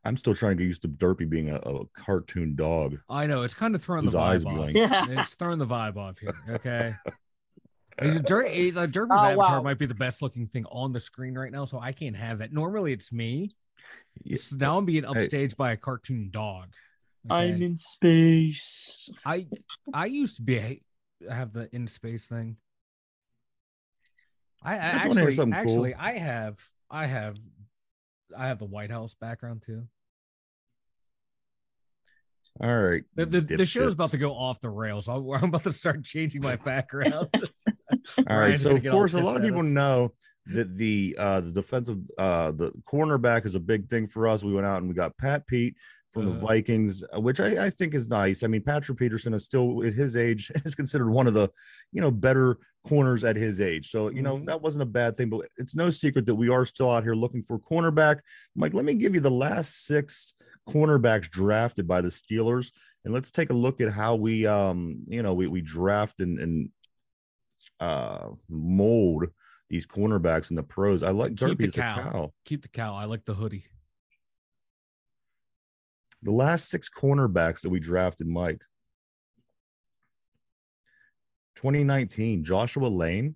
Speaker 4: I'm still trying to use the Derpy being a, a cartoon dog
Speaker 3: I know it's kind of throwing
Speaker 4: whose
Speaker 3: the
Speaker 4: eyes
Speaker 3: vibe off.
Speaker 4: blink.
Speaker 5: Yeah.
Speaker 3: It's throwing the vibe off here. Okay. *laughs* He's a Dur- he- like, Derpy's
Speaker 5: Oh,
Speaker 3: avatar
Speaker 5: wow.
Speaker 3: might be the best looking thing on the screen right now, so I can't have that. Normally it's me.
Speaker 4: Yeah,
Speaker 3: So now I'm being
Speaker 4: Hey.
Speaker 3: upstaged by a cartoon dog.
Speaker 5: I'm in space.
Speaker 3: I I used to be have the in space thing. I, I
Speaker 4: just
Speaker 3: actually
Speaker 4: cool.
Speaker 3: actually I have I have I have the White House background too.
Speaker 4: All right.
Speaker 3: The the, the show's
Speaker 4: dipshits.
Speaker 3: about to go off the rails. I'm *laughs* I'm about to start changing my background. *laughs* *laughs*
Speaker 4: All right.
Speaker 3: Ryan's
Speaker 4: So of course, a lot of people
Speaker 3: us.
Speaker 4: know that the uh the defensive uh the cornerback is a big thing for us. We went out and we got Pat Pete from the
Speaker 3: Uh.
Speaker 4: Vikings, uh, which I, I think is nice. I mean, Patrick Peterson is still at his age *laughs* is considered one of the you know better corners at his age. So you know
Speaker 3: Mhm.
Speaker 4: that wasn't a bad thing, but it's no secret that we are still out here looking for cornerback. Mike, let me give you the last six cornerbacks drafted by the Steelers, and let's take a look at how we um you know we we draft and and uh mold these cornerbacks in the pros. I like
Speaker 3: Keep the
Speaker 4: as a
Speaker 3: cow.
Speaker 4: cow.
Speaker 3: Keep the cow. I like the hoodie.
Speaker 4: The last six cornerbacks that we drafted, Mike. 2019, Joshua Lane.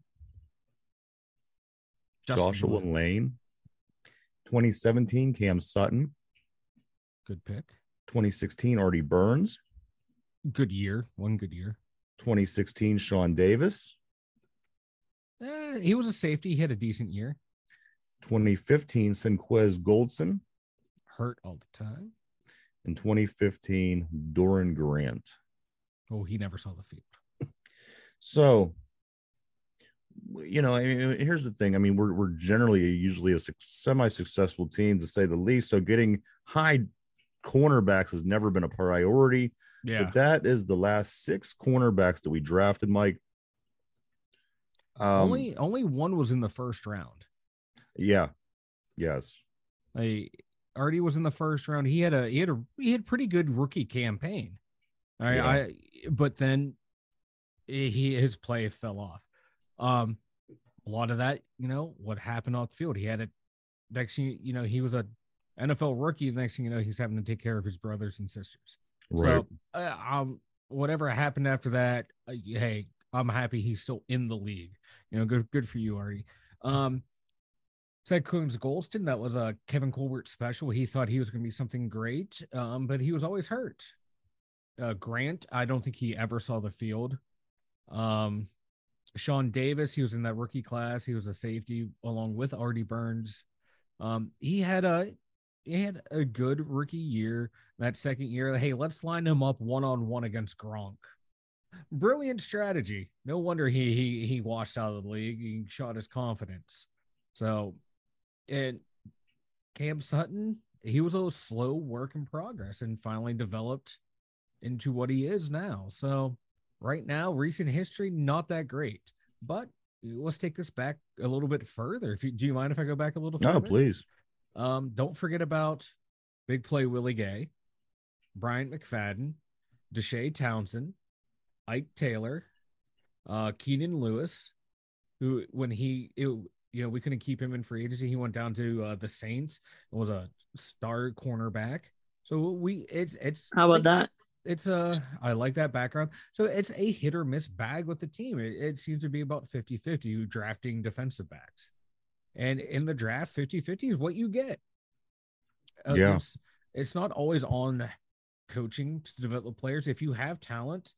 Speaker 3: Justin
Speaker 4: Joshua
Speaker 3: Blue.
Speaker 4: Lane. 2017, Cam Sutton.
Speaker 3: Good pick.
Speaker 4: 2016, Artie Burns.
Speaker 3: Good year. One good year.
Speaker 4: 2016, Sean Davis.
Speaker 3: Eh, he was a safety. He had a decent year.
Speaker 4: 2015, Senquez Golson.
Speaker 3: Hurt all the time.
Speaker 4: And 2015, Doran Grant.
Speaker 3: Oh, he never saw the field.
Speaker 4: So, you know, I mean, here's the thing. I mean, we're we're generally usually a semi successful team to say the least. So, getting high cornerbacks has never been a priority.
Speaker 3: Yeah.
Speaker 4: But that is the last six cornerbacks that we drafted, Mike. Um,
Speaker 3: only only one was in the first round.
Speaker 4: yeah, yes,
Speaker 3: Like Artie was in the first round. He had a he had a he had pretty good rookie campaign. I,
Speaker 4: Yeah.
Speaker 3: I but then he his play fell off. Um, a lot of that, you know, what happened off the field. He had it next thing you know, he was a NFL rookie. The next thing you know, he's having to take care of his brothers and sisters.
Speaker 4: right.
Speaker 3: So, uh, um, whatever happened after that, uh, hey, I'm happy he's still in the league. You know, good, good for you, Artie. Um, Senquez Golson, that was a Kevin Colbert special. He thought he was going to be something great, um, but he was always hurt. Uh, Grant, I don't think he ever saw the field. Um, Sean Davis, he was in that rookie class. He was a safety along with Artie Burns. Um, he had a he had a good rookie year. That second year, hey, let's line him up one on one against Gronk. Brilliant strategy. No wonder he he he washed out of the league. He shot his confidence. So, and Cam Sutton, he was a slow work in progress and finally developed into what he is now. So, right now, recent history not that great, but let's take this back a little bit further. If you do, you mind if I go back a little?
Speaker 4: No, please.
Speaker 3: Um, don't forget about big play Willie Gay, Bryant McFadden, Deshea Townsend, Ike Taylor, uh, Keenan Lewis, who when he it, you know we couldn't keep him in free agency, he went down to uh, the Saints and was a star cornerback. So we it's it's
Speaker 5: How about that?
Speaker 3: it's a I like that background. So it's a hit or miss bag with the team. It, it seems to be about 50-50 drafting defensive backs. And in the draft, 50-50 is what you get. Uh,
Speaker 4: Yeah.
Speaker 3: It's, it's not always on coaching to develop players. If you have talent,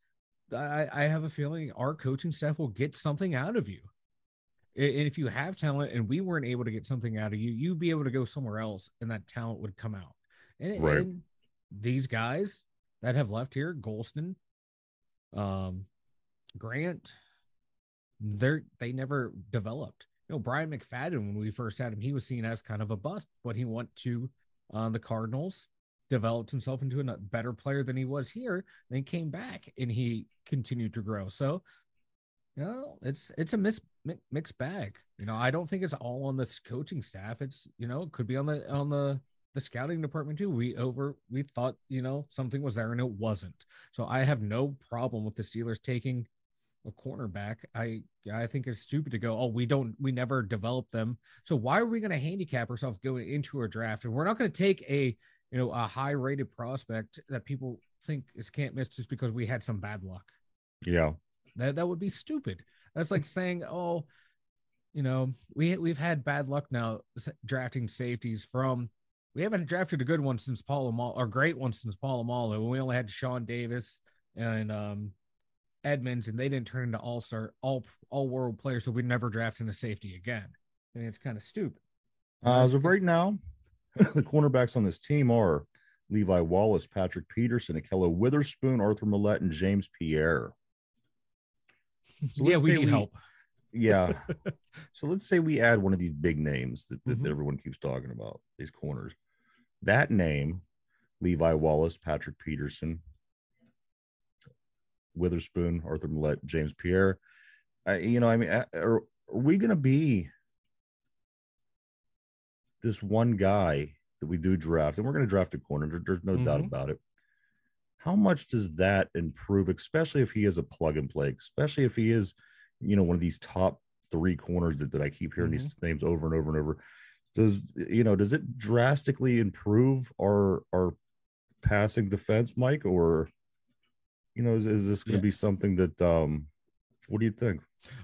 Speaker 3: I, I have a feeling our coaching staff will get something out of you. And if you have talent and we weren't able to get something out of you, you'd be able to go somewhere else and that talent would come out. And,
Speaker 4: Right.
Speaker 3: and these guys that have left here, Golson, um, Grant, they're they never developed. You know, Bryant McFadden, when we first had him, he was seen as kind of a bust, but he went to uh, the Cardinals, developed himself into a better player than he was here. Then came back and he continued to grow. So, you know, it's it's a mis, mixed bag. You know, I don't think it's all on this coaching staff. It's you know, it could be on the on the the scouting department too. We over we thought you know something was there and it wasn't. So I have no problem with the Steelers taking a cornerback. I I think it's stupid to go. Oh, we don't we never develop them. So why are we going to handicap ourselves going into a draft and we're not going to take a you know a high rated prospect that people think is can't miss just because we had some bad luck.
Speaker 4: Yeah.
Speaker 3: That that would be stupid. That's like *laughs* saying, oh, you know, we we've had bad luck now drafting safeties from. We haven't drafted a good one since Polamalu, or great one since Polamalu. We only had Sean Davis and um, Edmunds, and they didn't turn into all star, all all world players. So we never drafted a safety again. I mean, it's kind of stupid.
Speaker 4: Uh, as of right now, *coughs* the cornerbacks on this team are Levi Wallace, Patrick Peterson, Ahkello Witherspoon, Arthur Maulet, and James Pierre. So
Speaker 3: yeah, we need
Speaker 4: we-
Speaker 3: help.
Speaker 4: Yeah. *laughs* so let's say we add one of these big names that, that
Speaker 3: Mhm.
Speaker 4: everyone keeps talking about, these corners. That name, Levi Wallace, Patrick Peterson, Witherspoon, Arthur Maulet, James Pierre. I, you know, I mean, are, are we going to be this one guy that we do draft, and we're going to draft a corner? There- there's no doubt
Speaker 3: Mhm.
Speaker 4: about it. How much does that improve, especially if he is a plug and play, especially if he is, you know, one of these top three corners that, that I keep hearing these names over and over and over? Does you know, does it drastically improve our our passing defense, Mike, or you know, is, is this going to
Speaker 3: Yeah.
Speaker 4: be something that um what do you think?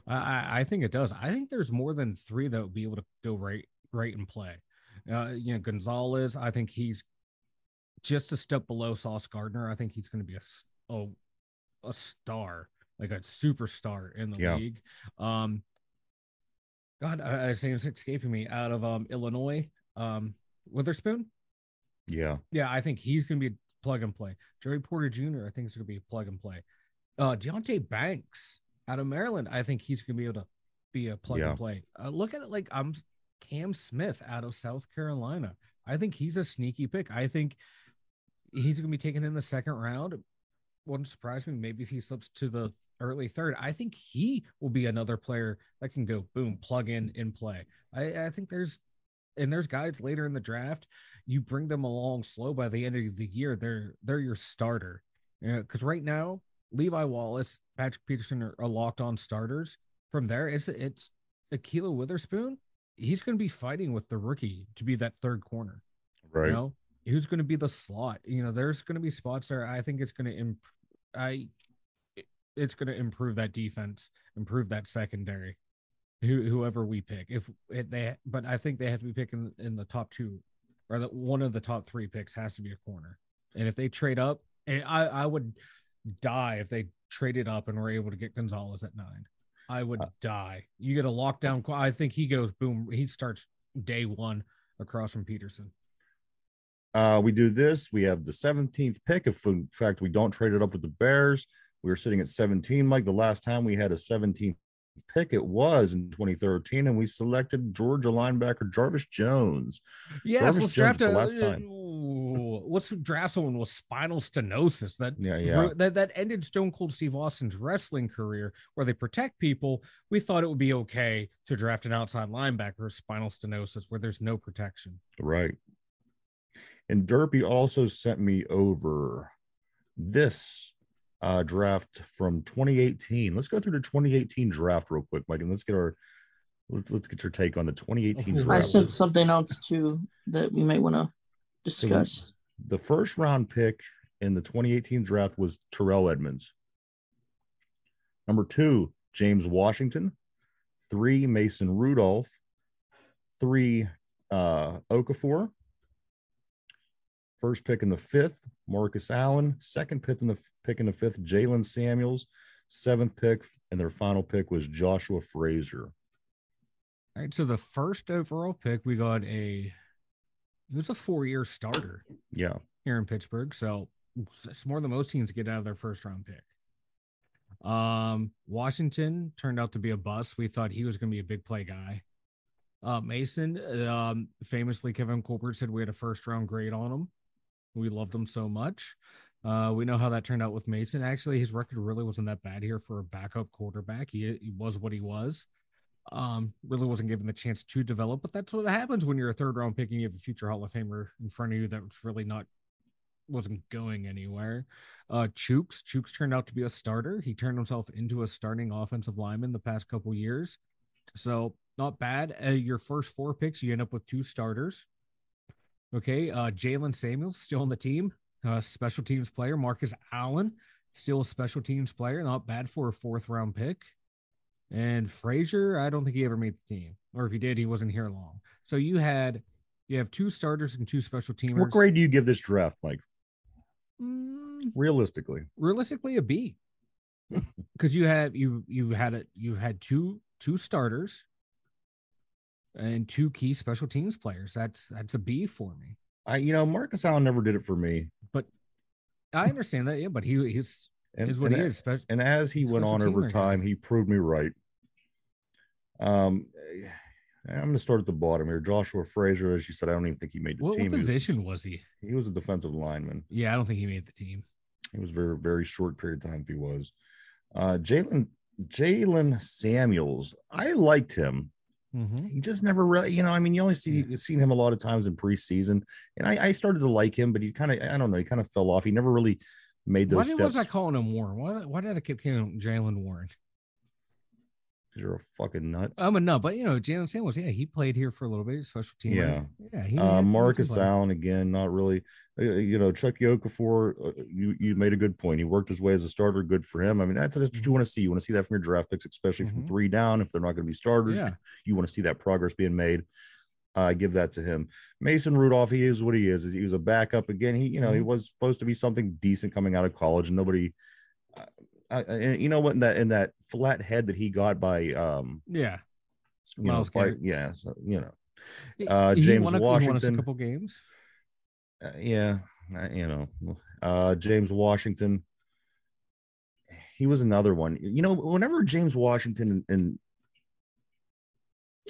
Speaker 3: I- I, I think it does. I think there's more than three that would be able to go right, right and play. Uh, you know, Gonzalez. I think he's just a step below Sauce Gardner. I think he's going to be a a star, like a superstar in the
Speaker 4: Yeah.
Speaker 3: league. Um, God, I, I say it's escaping me out of um Illinois. Um, Witherspoon.
Speaker 4: Yeah,
Speaker 3: Yeah, I think he's going to be a plug and play. Joey Porter Jr. I think is going to be a plug and play. Uh, Deonte Banks out of Maryland. I think he's going to be able to be a plug
Speaker 4: Yeah.
Speaker 3: and play. Uh, look at it like I'm Cam Smith out of South Carolina. I think he's a sneaky pick. I think he's going to be taken in the second round. Wouldn't surprise me. Maybe if he slips to the early third, I think he will be another player that can go boom, plug in and play. I, I think there's and there's guys later in the draft you bring them along slow by the end of the year they're they're your starter because right now levi wallace patrick peterson are, are locked on starters from there it's it's Ahkello witherspoon he's going to be fighting with the rookie to be that third corner
Speaker 4: right.
Speaker 3: you know who's going to be the slot? You know there's going to be spots there. I think it's going to imp- i it's going to improve that defense improve that secondary. Who, whoever we pick if it, they but i think they have to be picking in the top two or the, one of the top three picks has to be a corner. And if they trade up and i i would die if they traded up and were able to get gonzalez at nine. I would
Speaker 4: Uh,
Speaker 3: die. You get a lockdown i think he goes boom he starts day one across from peterson
Speaker 4: Uh, we do this. We have the 17th pick. If in fact we don't trade it up with the Bears, we were sitting at 17. Mike, the last time we had a 17th pick, it was in 2013, and we selected Georgia linebacker Jarvis Jones.
Speaker 3: Yes,
Speaker 4: Jarvis
Speaker 3: let's
Speaker 4: Jones
Speaker 3: draft a
Speaker 4: last time.
Speaker 3: Ooh, let's draft someone with spinal stenosis that
Speaker 4: Yeah, yeah.
Speaker 3: that that ended Stone Cold Steve Austin's wrestling career, where they protect people. We thought it would be okay to draft an outside linebacker with spinal stenosis, where there's no protection.
Speaker 4: Right. And Derpy also sent me over this uh, draft from 2018. Let's go through the 2018 draft real quick, Mike, and let's get our let's let's get your take on the 2018
Speaker 3: draft.
Speaker 5: I sent something else too that we might want to discuss.
Speaker 4: The first round pick in the 2018 draft was Terrell Edmunds. Number two, James Washington. Three, Mason Rudolph. Three, uh, Okafor. First pick in the fifth, Marcus Allen. Second pick in the pick in the fifth, Jaylen Samuels. Seventh pick, and their final pick was Joshua Frazier.
Speaker 3: All right. So the first overall pick, we got a it was a four year starter
Speaker 4: Yeah,
Speaker 3: here in Pittsburgh. So it's more than most teams get out of their first round pick. Um, Washington turned out to be a bust. We thought he was going to be a big play guy. Uh, Mason, um, famously, Kevin Colbert said we had a first round grade on him. We loved him so much. Uh, we know how that turned out with Mason. Actually, his record really wasn't that bad here for a backup quarterback. He, he was what he was. Um, really wasn't given the chance to develop, but that's what happens when you're a third round pick and you have a future Hall of Famer in front of you that's really not wasn't going anywhere. Uh, Chooks, Chooks turned out to be a starter. He turned himself into a starting offensive lineman the past couple years. So not bad. Uh, your first four picks, you end up with two starters. Okay. Uh, Jaylen Samuels still on the team, uh, special teams player. Marcus Allen, still a special teams player. Not bad for a fourth round pick. And Frazier, I don't think he ever made the team, or if he did, he wasn't here long. So you had you have two starters and two special teamers.
Speaker 4: what grade do you give this draft, Mike?
Speaker 3: Mm,
Speaker 4: Realistically,
Speaker 3: realistically a B. *laughs* Because you have you you had it you had two two starters and two key special teams players. That's that's a B for me.
Speaker 4: I you know Marcus Allen never did it for me, but
Speaker 3: I understand that, yeah, but he he's
Speaker 4: and
Speaker 3: is what
Speaker 4: and,
Speaker 3: he is. Spe-
Speaker 4: and as he went on over time, he proved me right. Um, I'm going to start at the bottom here. Joshua Frazier, as you said, I don't even think he made the
Speaker 3: What, what
Speaker 4: team. He was-
Speaker 3: position was he?
Speaker 4: He was a defensive lineman.
Speaker 3: Yeah, I don't think he made the team.
Speaker 4: He was very very short period of time. If he was, uh, Jaylen Jaylen Samuels, I liked him.
Speaker 3: Mhm.
Speaker 4: He just never really, you know. I mean, you only see you've seen him a lot of times in preseason, and I, I started to like him, but he kind of, I don't know, he kind of fell off. He never really made
Speaker 3: Why
Speaker 4: those
Speaker 3: did, was I calling him Warren? Why, why did I keep calling him Jaylen Warren?
Speaker 4: You're a fucking nut.
Speaker 3: I'm a nut, but you know, Jaylen Samuels, yeah, he played here for a little bit, special team.
Speaker 4: Yeah.
Speaker 3: yeah. He,
Speaker 4: Uh,
Speaker 3: he- he
Speaker 4: Marcus
Speaker 3: was a player.
Speaker 4: Allen again, not really. Uh, you know, Chuck Okafor, uh, you you made a good point. He worked his way as a starter. Good for him. I mean, that's, that's what you want to see. You want to see that from your draft picks, especially from
Speaker 3: Mhm.
Speaker 4: three down. If they're not going to be starters,
Speaker 3: Yeah.
Speaker 4: you want to see that progress being made. I give that to him. Mason Rudolph, he is what he is. He was a backup again. He, you know, he
Speaker 3: Mhm.
Speaker 4: was supposed to be something decent coming out of college, and nobody. Uh, and you know what? In that in that flat head that he got by, um,
Speaker 3: Yeah.
Speaker 4: you know, fight, yeah, so, you know, Uh,
Speaker 3: he
Speaker 4: James
Speaker 3: won a- he won us
Speaker 4: Washington.
Speaker 3: a couple games.
Speaker 4: uh, yeah, you know, uh, James Washington. He was another one. You know, whenever James Washington and, and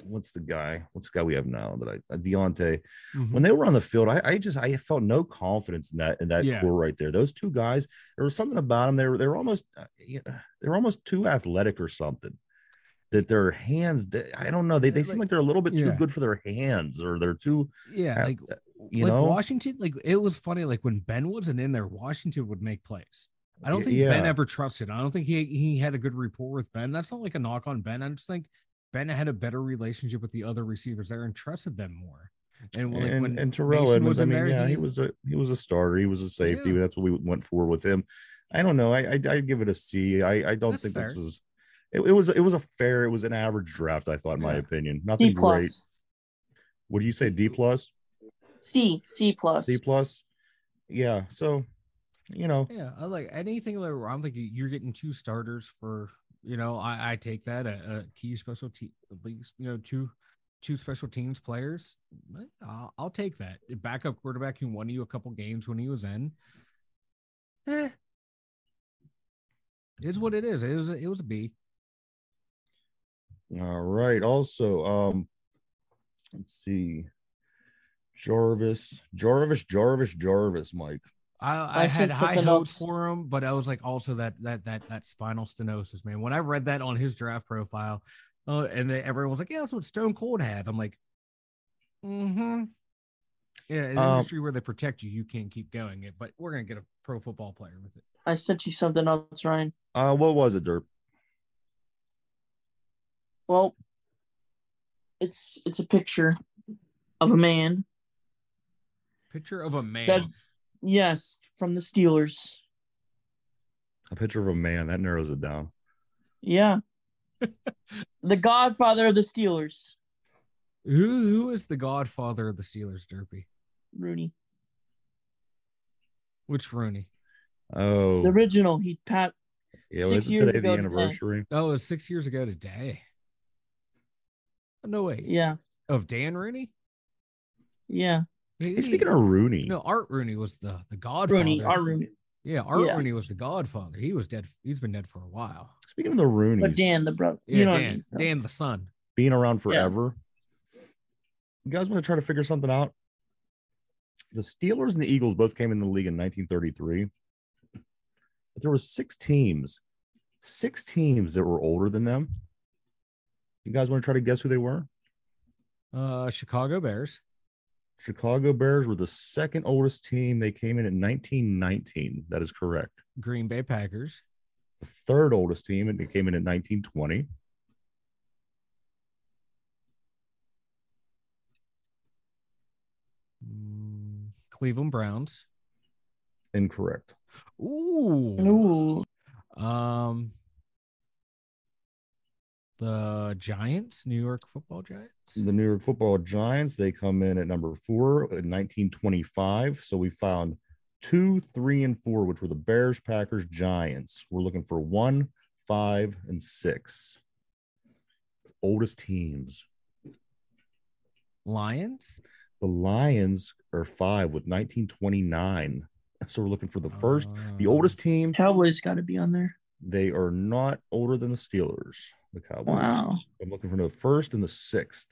Speaker 4: what's the guy? What's the guy we have now that I uh, Diontae?
Speaker 3: Mhm.
Speaker 4: When they were on the field, I, I just I felt no confidence in that in that
Speaker 3: Yeah.
Speaker 4: core right there. Those two guys, there was something about them. They were they were almost uh, yeah, they were almost too athletic or something. That their hands, I don't know. They they seem
Speaker 3: Like-
Speaker 4: like they're a little bit too
Speaker 3: yeah.
Speaker 4: good for their hands, or they're too,
Speaker 3: Yeah,
Speaker 4: uh,
Speaker 3: like
Speaker 4: you
Speaker 3: like
Speaker 4: know.
Speaker 3: Washington, like it was funny. Like when Ben wasn't in there, Washington would make plays. I don't think Ben ever trusted. I don't think he he had a good rapport with Ben. That's not like a knock on Ben. I just think Ben had a better relationship with the other receivers there and trusted them more. And like
Speaker 4: and,
Speaker 3: when
Speaker 4: and Terrell
Speaker 3: Mason
Speaker 4: Edmunds,
Speaker 3: was
Speaker 4: I mean,
Speaker 3: there,
Speaker 4: yeah, he,
Speaker 3: he-
Speaker 4: was a he was a starter. He was a safety.
Speaker 3: Yeah.
Speaker 4: That's what we went for with him. I don't know. I I I'd give it a C. I I don't
Speaker 3: That's
Speaker 4: think this is. It, it was it was a fair. It was an average draft. I thought, in my opinion, nothing great.
Speaker 5: plus.
Speaker 4: What do you say? D plus,
Speaker 5: C C plus.
Speaker 4: C plus. Yeah. So, you know,
Speaker 3: Yeah, I like anything like where I'm thinking you're getting two starters for you know I, I take that a, a key special team you know two two special teams players I'll, I'll take that backup quarterback who won you a couple games when he was in. Eh, it's what it is. It was a, it was a B.
Speaker 4: All right. Also, um, let's see. Jarvis, Jarvis, Jarvis, Jarvis, Mike.
Speaker 3: I, I,
Speaker 5: I
Speaker 3: had high hopes for him, but I was like also that that that that spinal stenosis, man. When I read that on his draft profile, uh, and then everyone was like, "Yeah, that's what Stone Cold had." I'm like, "Mm-hmm." Yeah, in an
Speaker 4: Um,
Speaker 3: industry where they protect you, you can't keep going it. But we're gonna get a pro football player with it.
Speaker 5: I sent you something else, Ryan.
Speaker 4: Uh, what was it, Derp?
Speaker 5: Well, it's it's a picture of a man.
Speaker 3: Picture of a man.
Speaker 5: That- Yes, from the Steelers.
Speaker 4: A picture of a man that narrows it down.
Speaker 5: Yeah. *laughs* the godfather of the Steelers,
Speaker 3: Who who is the godfather of the Steelers, Derpy?
Speaker 5: Rooney.
Speaker 3: Which Rooney?
Speaker 4: Oh,
Speaker 5: The original. He pat
Speaker 4: yeah. Was it
Speaker 5: years
Speaker 4: today the
Speaker 5: ago today.
Speaker 4: anniversary?
Speaker 3: Oh, it was six years ago today. Oh, no way.
Speaker 5: yeah.
Speaker 3: Of Dan Rooney?
Speaker 5: Yeah.
Speaker 3: He-
Speaker 4: speaking of Rooney,
Speaker 3: no, Art Rooney was the the godfather.
Speaker 5: Rooney. Our Rooney.
Speaker 3: Yeah, Art
Speaker 5: Yeah.
Speaker 3: Rooney was the godfather. He was dead. He's been dead for a while.
Speaker 4: speaking of the Rooney,
Speaker 5: But Dan, the brother.
Speaker 3: Yeah,
Speaker 5: you know what I mean?
Speaker 3: Dan the son.
Speaker 4: being around forever. You guys want to try to figure something out? The Steelers and the Eagles both came in the league in 1933, but there were six teams, six teams that were older than them. You guys want to try to guess who they were?
Speaker 3: Uh, Chicago Bears.
Speaker 4: Chicago Bears were the second oldest team. They came in at 1919. That is correct.
Speaker 3: Green Bay Packers.
Speaker 4: The third oldest team, and they came in at 1920.
Speaker 3: Mm, Cleveland Browns.
Speaker 4: Incorrect.
Speaker 3: Ooh.
Speaker 5: Ooh.
Speaker 3: Um. The Giants, New York Football Giants.
Speaker 4: the New York Football Giants. They come in at number four in 1925. So we found two, three, and four, which were the Bears, Packers, Giants. We're looking for one, five, and six. Oldest teams.
Speaker 3: Lions.
Speaker 4: The Lions are five with 1929. So we're looking for the first, the
Speaker 3: Uh,
Speaker 4: oldest team.
Speaker 5: Cowboys got to be on there.
Speaker 4: They are not older than the Steelers, the Cowboys.
Speaker 5: Wow.
Speaker 4: I'm looking for the first and the sixth.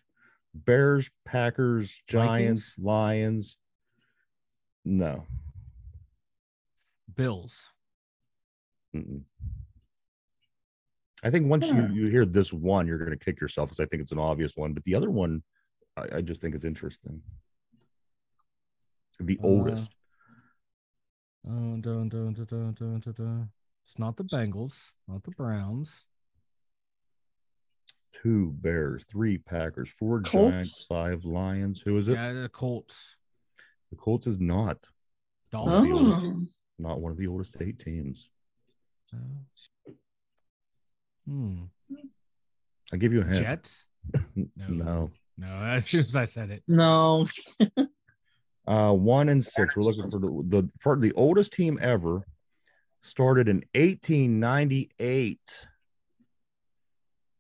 Speaker 4: Bears, Packers, Giants, Lions. No.
Speaker 3: Bills.
Speaker 4: Mm-mm. I think once you,
Speaker 5: Yeah.
Speaker 4: you hear this one, you're going to kick yourself because I think it's an obvious one. But the other one, I, I just think is interesting. The
Speaker 3: Uh,
Speaker 4: oldest.
Speaker 3: Uh, dun, dun, dun, It's not the Bengals, not the Browns.
Speaker 4: Two Bears, three Packers, four
Speaker 5: Colts?
Speaker 4: Giants, five Lions. Who is it?
Speaker 3: Yeah, the Colts.
Speaker 4: The Colts is not
Speaker 3: Dolphins.
Speaker 5: Oh.
Speaker 4: not one of the oldest eight teams.
Speaker 3: Uh, hmm.
Speaker 4: I'll give you a hint.
Speaker 3: Jets. *laughs*
Speaker 4: No.
Speaker 3: No, as soon as I said it.
Speaker 5: No.
Speaker 4: Uh, one and six. We're looking for the the for the oldest team ever. Started in 1898,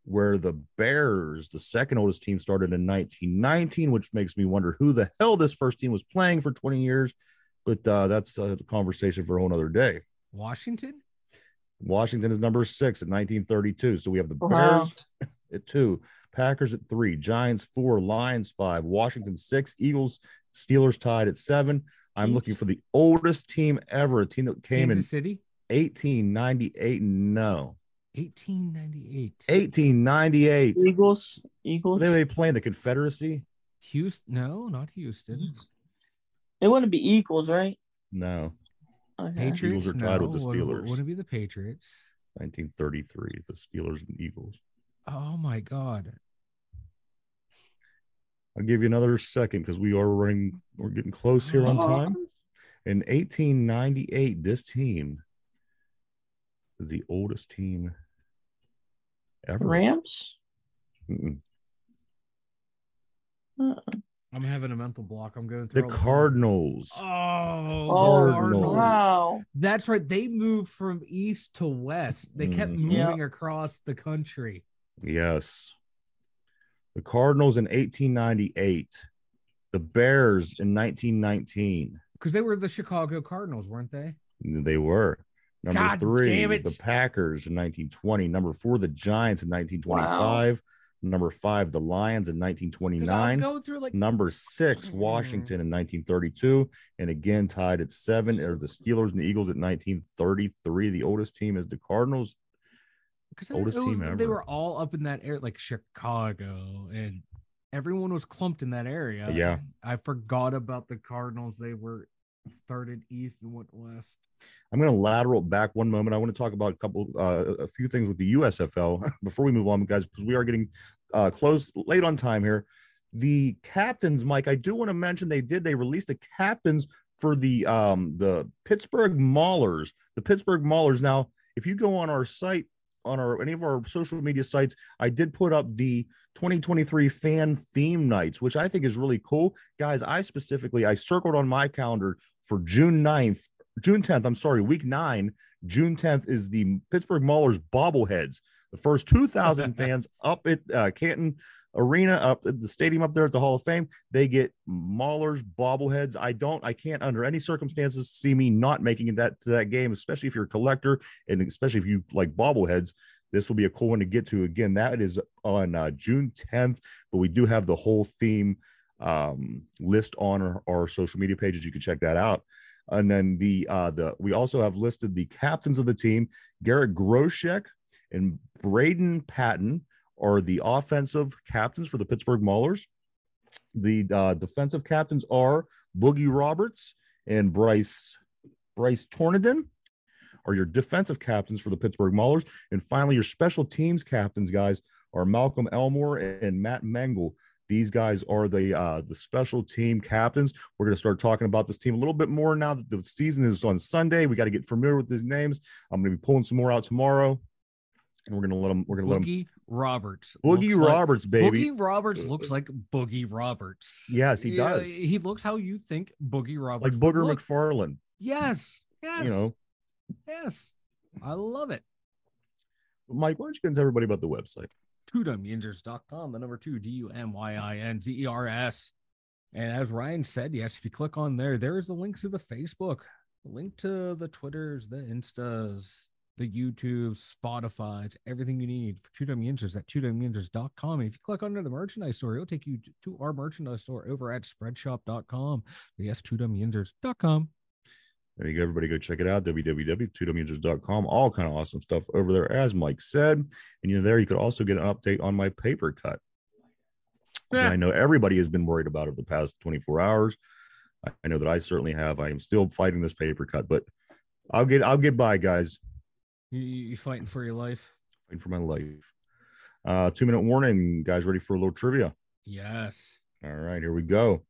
Speaker 4: where the Bears, the second oldest team, started in 1919, which makes me wonder who the hell this first team was playing for 20 years. But uh, that's a conversation for a whole other day.
Speaker 3: Washington.
Speaker 4: Washington is number six in 1932. So we have the
Speaker 5: Wow.
Speaker 4: Bears at two, Packers at three, Giants four, Lions five, Washington six, Eagles, Steelers tied at seven. I'm looking for the oldest team ever, a team that came
Speaker 3: Kansas
Speaker 4: in
Speaker 3: City.
Speaker 4: 1898. No,
Speaker 3: 1898.
Speaker 4: 1898.
Speaker 5: Eagles. Eagles.
Speaker 4: They they playing the Confederacy?
Speaker 3: Houston. No, not Houston.
Speaker 5: It wouldn't be Eagles, right?
Speaker 4: No,
Speaker 5: Okay.
Speaker 3: Patriots.
Speaker 4: are tied with the
Speaker 3: no. Would-
Speaker 4: Steelers.
Speaker 3: Would it be the Patriots?
Speaker 4: 1933. The Steelers and Eagles.
Speaker 3: Oh my God.
Speaker 4: I'll give you another second because we are running. We're getting close here on
Speaker 5: Oh.
Speaker 4: time. In 1898, this team is the oldest team ever.
Speaker 5: Rams.
Speaker 4: Mm-mm.
Speaker 5: Uh,
Speaker 3: I'm having a mental block. I'm going through
Speaker 4: The
Speaker 3: all
Speaker 4: Cardinals.
Speaker 3: Oh,
Speaker 5: Oh,
Speaker 4: Cardinals.
Speaker 5: wow.
Speaker 3: That's right. They moved from east to west. They kept
Speaker 4: Mhm.
Speaker 3: moving across the country.
Speaker 4: Yes. The Cardinals in 1898. The Bears in 1919.
Speaker 3: Because they were the Chicago Cardinals, weren't they?
Speaker 4: They were. Number
Speaker 3: God
Speaker 4: three, the Packers in 1920. Number four, the Giants in 1925. Number five, the Lions in 1929.
Speaker 3: through like
Speaker 4: Number six, oh, Washington in 1932. And again, tied at seven are the Steelers and the Eagles at 1933. The oldest team is the Cardinals. oldest team ever.
Speaker 3: They were all up in that area, like Chicago, and everyone was clumped in that area.
Speaker 4: Yeah.
Speaker 3: I forgot about the Cardinals. They were started east and went west.
Speaker 4: I'm going to lateral back one moment. I want to talk about a couple, uh, a few things with the USFL *laughs* before we move on, guys, because we are getting uh, close late on time here. The captains, Mike, I do want to mention they did. They released the captains for the um, the Pittsburgh Maulers. The Pittsburgh Maulers. Now, if you go on our site, on our any of our social media sites, I did put up the 2023 fan theme nights, which I think is really cool. Guys, I specifically I circled on my calendar for June 9th, June 10th, I'm sorry, week nine, June 10th is the Pittsburgh Maulers bobbleheads. The first 2,000 *laughs* fans up at uh, Canton Arena, up at the stadium up there at the Hall of Fame, they get Maulers bobbleheads. I don't, I can't under any circumstances see me not making it that to that game, especially if you're a collector and especially if you like bobbleheads. This will be a cool one to get to. Again, that is on uh, June 10th, but we do have the whole theme um, list on our, our social media pages. You can check that out. And then the uh, the we also have listed the captains of the team. Garrett Groshek and Braden Patton are the offensive captains for the Pittsburgh Maulers. The uh, defensive captains are Boogie Roberts and Bryce Bryce Tornadon are your defensive captains for the Pittsburgh Maulers. And finally, your special teams captains, guys, are Malcolm Elmore and Matt Mengel. These guys are the uh, the special team captains. We're going to start talking about this team a little bit more now that the season is on Sunday. We got to get familiar with these names. I'm going to be pulling some more out tomorrow, and we're going to let them. We're going to let them.
Speaker 3: Boogie Roberts.
Speaker 4: Boogie
Speaker 3: looks like-
Speaker 4: Roberts, baby.
Speaker 3: Boogie Roberts looks like Boogie Roberts.
Speaker 4: Yes, he does.
Speaker 3: He looks how you think Boogie Roberts.
Speaker 4: like Booger
Speaker 3: look.
Speaker 4: McFarland.
Speaker 3: Yes. Yes.
Speaker 4: You know,
Speaker 3: Yes. I love it.
Speaker 4: Mike, why don't you get into everybody about the website?
Speaker 3: twodumyinzers.com, the number two, D U M Y I N Z E R S. And as Ryan said, yes, if you click on there, there is a link to the Facebook, the link to the Twitters, the Instas, the YouTube, Spotify. It's everything you need for Two Yinzers at twodumyinzers.com. And if you click under the merchandise store, it'll take you to our merchandise store over at spreadshop.com. Yes, twodumyinzers.com.
Speaker 4: There you go. Everybody go check it out. www.twodumyinzers.com. All kind of awesome stuff over there, as Mike said. And you know, there you could also get an update on my paper cut.
Speaker 3: Yeah.
Speaker 4: I know everybody has been worried about over the past 24 hours. I know that I certainly have. I am still fighting this paper cut, but I'll get I'll get by, guys.
Speaker 3: You, you you fighting for your life?
Speaker 4: Fighting for my life. Uh, two minute warning, guys. Ready for a little trivia?
Speaker 3: Yes.
Speaker 4: All right, here we go.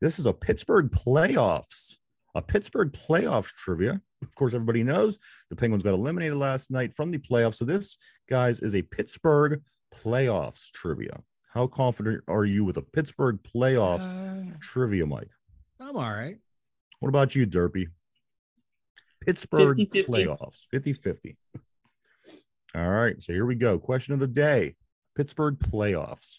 Speaker 4: This is a Pittsburgh playoffs, a Pittsburgh playoffs trivia. Of course, everybody knows the Penguins got eliminated last night from the playoffs. So this, guys, is a Pittsburgh playoffs trivia. How confident are you with a Pittsburgh playoffs
Speaker 3: Uh,
Speaker 4: trivia, Mike?
Speaker 3: I'm all right.
Speaker 4: What about you, Derpy? Pittsburgh
Speaker 5: 50-50.
Speaker 4: playoffs, 50 50. All right. So here we go. Question of the day Pittsburgh playoffs.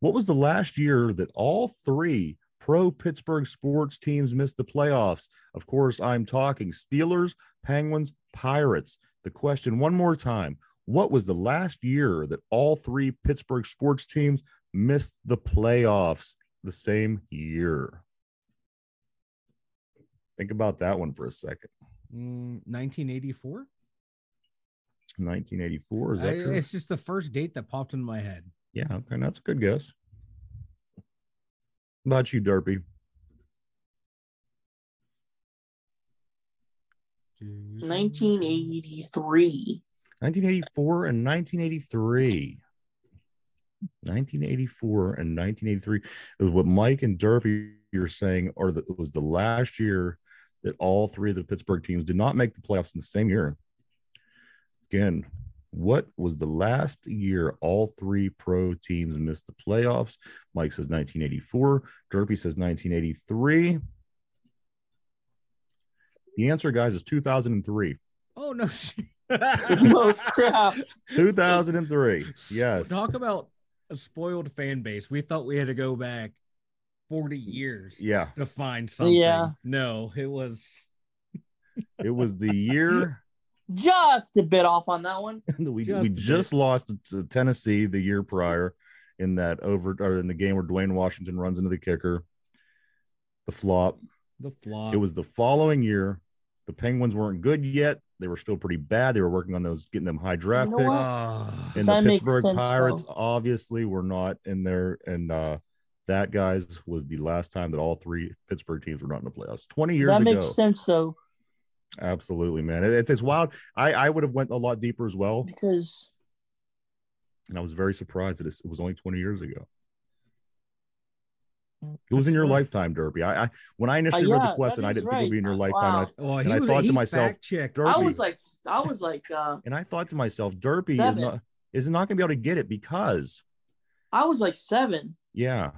Speaker 4: What was the last year that all three pro Pittsburgh sports teams missed the playoffs? Of course, I'm talking Steelers, Penguins, Pirates. The question one more time What was the last year that all three Pittsburgh sports teams missed the playoffs the same year? Think about that one for a second.
Speaker 3: Mm, 1984.
Speaker 4: 1984. Is that
Speaker 3: I-
Speaker 4: true?
Speaker 3: It's just the first date that popped in my head.
Speaker 4: Yeah, okay, that's a good guess. About you, Derpy?
Speaker 5: 1983.
Speaker 4: 1984 and 1983. 1984 and 1983 is what Mike and Derpy are saying, or that it was the last year that all three of the Pittsburgh teams did not make the playoffs in the same year. Again, what was the last year all three pro teams missed the playoffs? Mike says 1984. Derpy says 1983. The answer, guys, is 2003.
Speaker 3: Oh no! *laughs*
Speaker 5: oh crap!
Speaker 4: 2003. Yes.
Speaker 3: Talk about a spoiled fan base. We thought we had to go back 40 years
Speaker 4: Yeah.
Speaker 3: to find something.
Speaker 5: Yeah.
Speaker 3: No, it was
Speaker 4: It was the year *laughs*
Speaker 5: Just a bit off on that one. *laughs*
Speaker 4: we
Speaker 3: Just
Speaker 4: we just lost to Tennessee the year prior in that over or in the game where Dewayne Washington runs into the kicker. The flop.
Speaker 3: The flop.
Speaker 4: It was the following year. The Penguins weren't good yet. They were still pretty bad. They were working on those, getting them high draft
Speaker 5: know
Speaker 4: picks.
Speaker 5: what?
Speaker 3: Ah.
Speaker 4: And
Speaker 5: That
Speaker 4: the Pittsburgh
Speaker 5: sense,
Speaker 4: Pirates
Speaker 5: though.
Speaker 4: obviously were not in there. And uh that guys was the last time that all three Pittsburgh teams were not in the playoffs. 20 years
Speaker 5: that
Speaker 4: ago.
Speaker 5: makes sense though,
Speaker 4: Absolutely, man. It- it's it's wild. I I would have went a lot deeper as well.
Speaker 5: because
Speaker 4: And I was very surprised that it was only 20 years ago. It was in your lifetime, Derpy. I, I when I initially
Speaker 5: Uh,
Speaker 4: read the question, I didn't think it would be in your lifetime.
Speaker 5: Wow.
Speaker 4: And,
Speaker 3: Well,
Speaker 4: And I thought to myself,
Speaker 3: fact-checked.
Speaker 4: Derpy.
Speaker 5: I was like, I was like, uh,
Speaker 4: and I thought to myself, Derpy is not is not going to be able to get it because,
Speaker 5: I was like seven.
Speaker 4: yeah,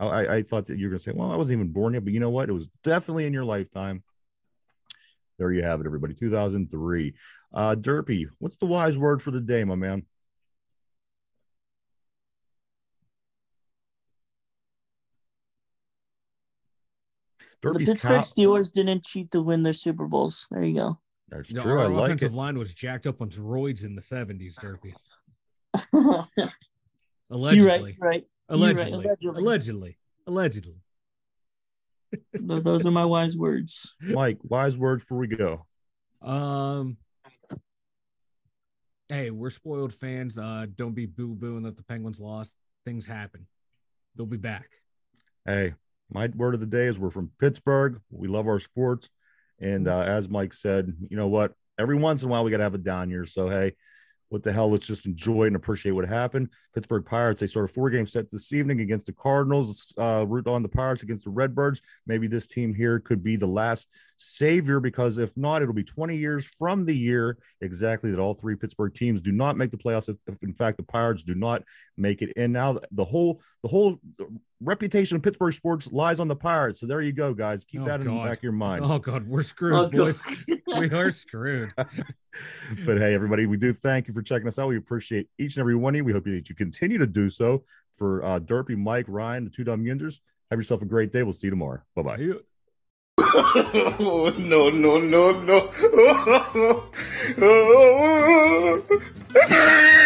Speaker 4: I, I- I thought that you were going to say, well, I wasn't even born yet, but you know what? It was definitely in your lifetime. There you have it, everybody. 2003. Uh, Derpy, what's the wise word for the day, my man?
Speaker 5: the Pittsburgh
Speaker 4: top.
Speaker 5: Steelers didn't cheat to win their Super Bowls. There you go.
Speaker 4: That's
Speaker 3: No,
Speaker 4: true. I like
Speaker 3: offensive
Speaker 4: it.
Speaker 3: line was jacked up on steroids in the 70s, Derpy. *laughs*
Speaker 5: you're
Speaker 3: Allegedly.
Speaker 5: right. You're right. You're right,
Speaker 3: Allegedly.
Speaker 5: allegedly.
Speaker 3: Allegedly. Allegedly.
Speaker 5: Th- Those are my wise words.
Speaker 4: Mike, wise words before we go.
Speaker 3: Um. Hey, we're spoiled fans. Uh, don't be boo booing that the Penguins lost. Things happen. They'll be back.
Speaker 4: Hey, my word of the day is we're from Pittsburgh. We love our sports. And uh, as Mike said, you know what? Every once in a while, we got to have a down year. So, hey, what the hell? Let's just enjoy and appreciate what happened. Pittsburgh Pirates, they start a four game set this evening against the Cardinals. Uh, root on the Pirates against the Redbirds. Maybe this team here could be the last savior because if not, it'll be 20 years from the year exactly that all three Pittsburgh teams do not make the playoffs. If, if in fact, the Pirates do not make it. And now the whole, the whole reputation of Pittsburgh sports lies on the Pirates. So there you go, guys. Keep
Speaker 3: Oh,
Speaker 4: that in the back of your mind.
Speaker 3: Oh God, we're screwed,
Speaker 5: Oh,
Speaker 3: boys. we are screwed. *laughs*
Speaker 4: but hey, everybody, we do thank you for checking us out. We appreciate each and every one of you. We hope that you continue to do so. For uh, Derpy, Mike, Ryan, the two dumb yinzers, have yourself a great day. We'll see you tomorrow. Bye bye.
Speaker 2: Oh, no, no, no, no. *laughs*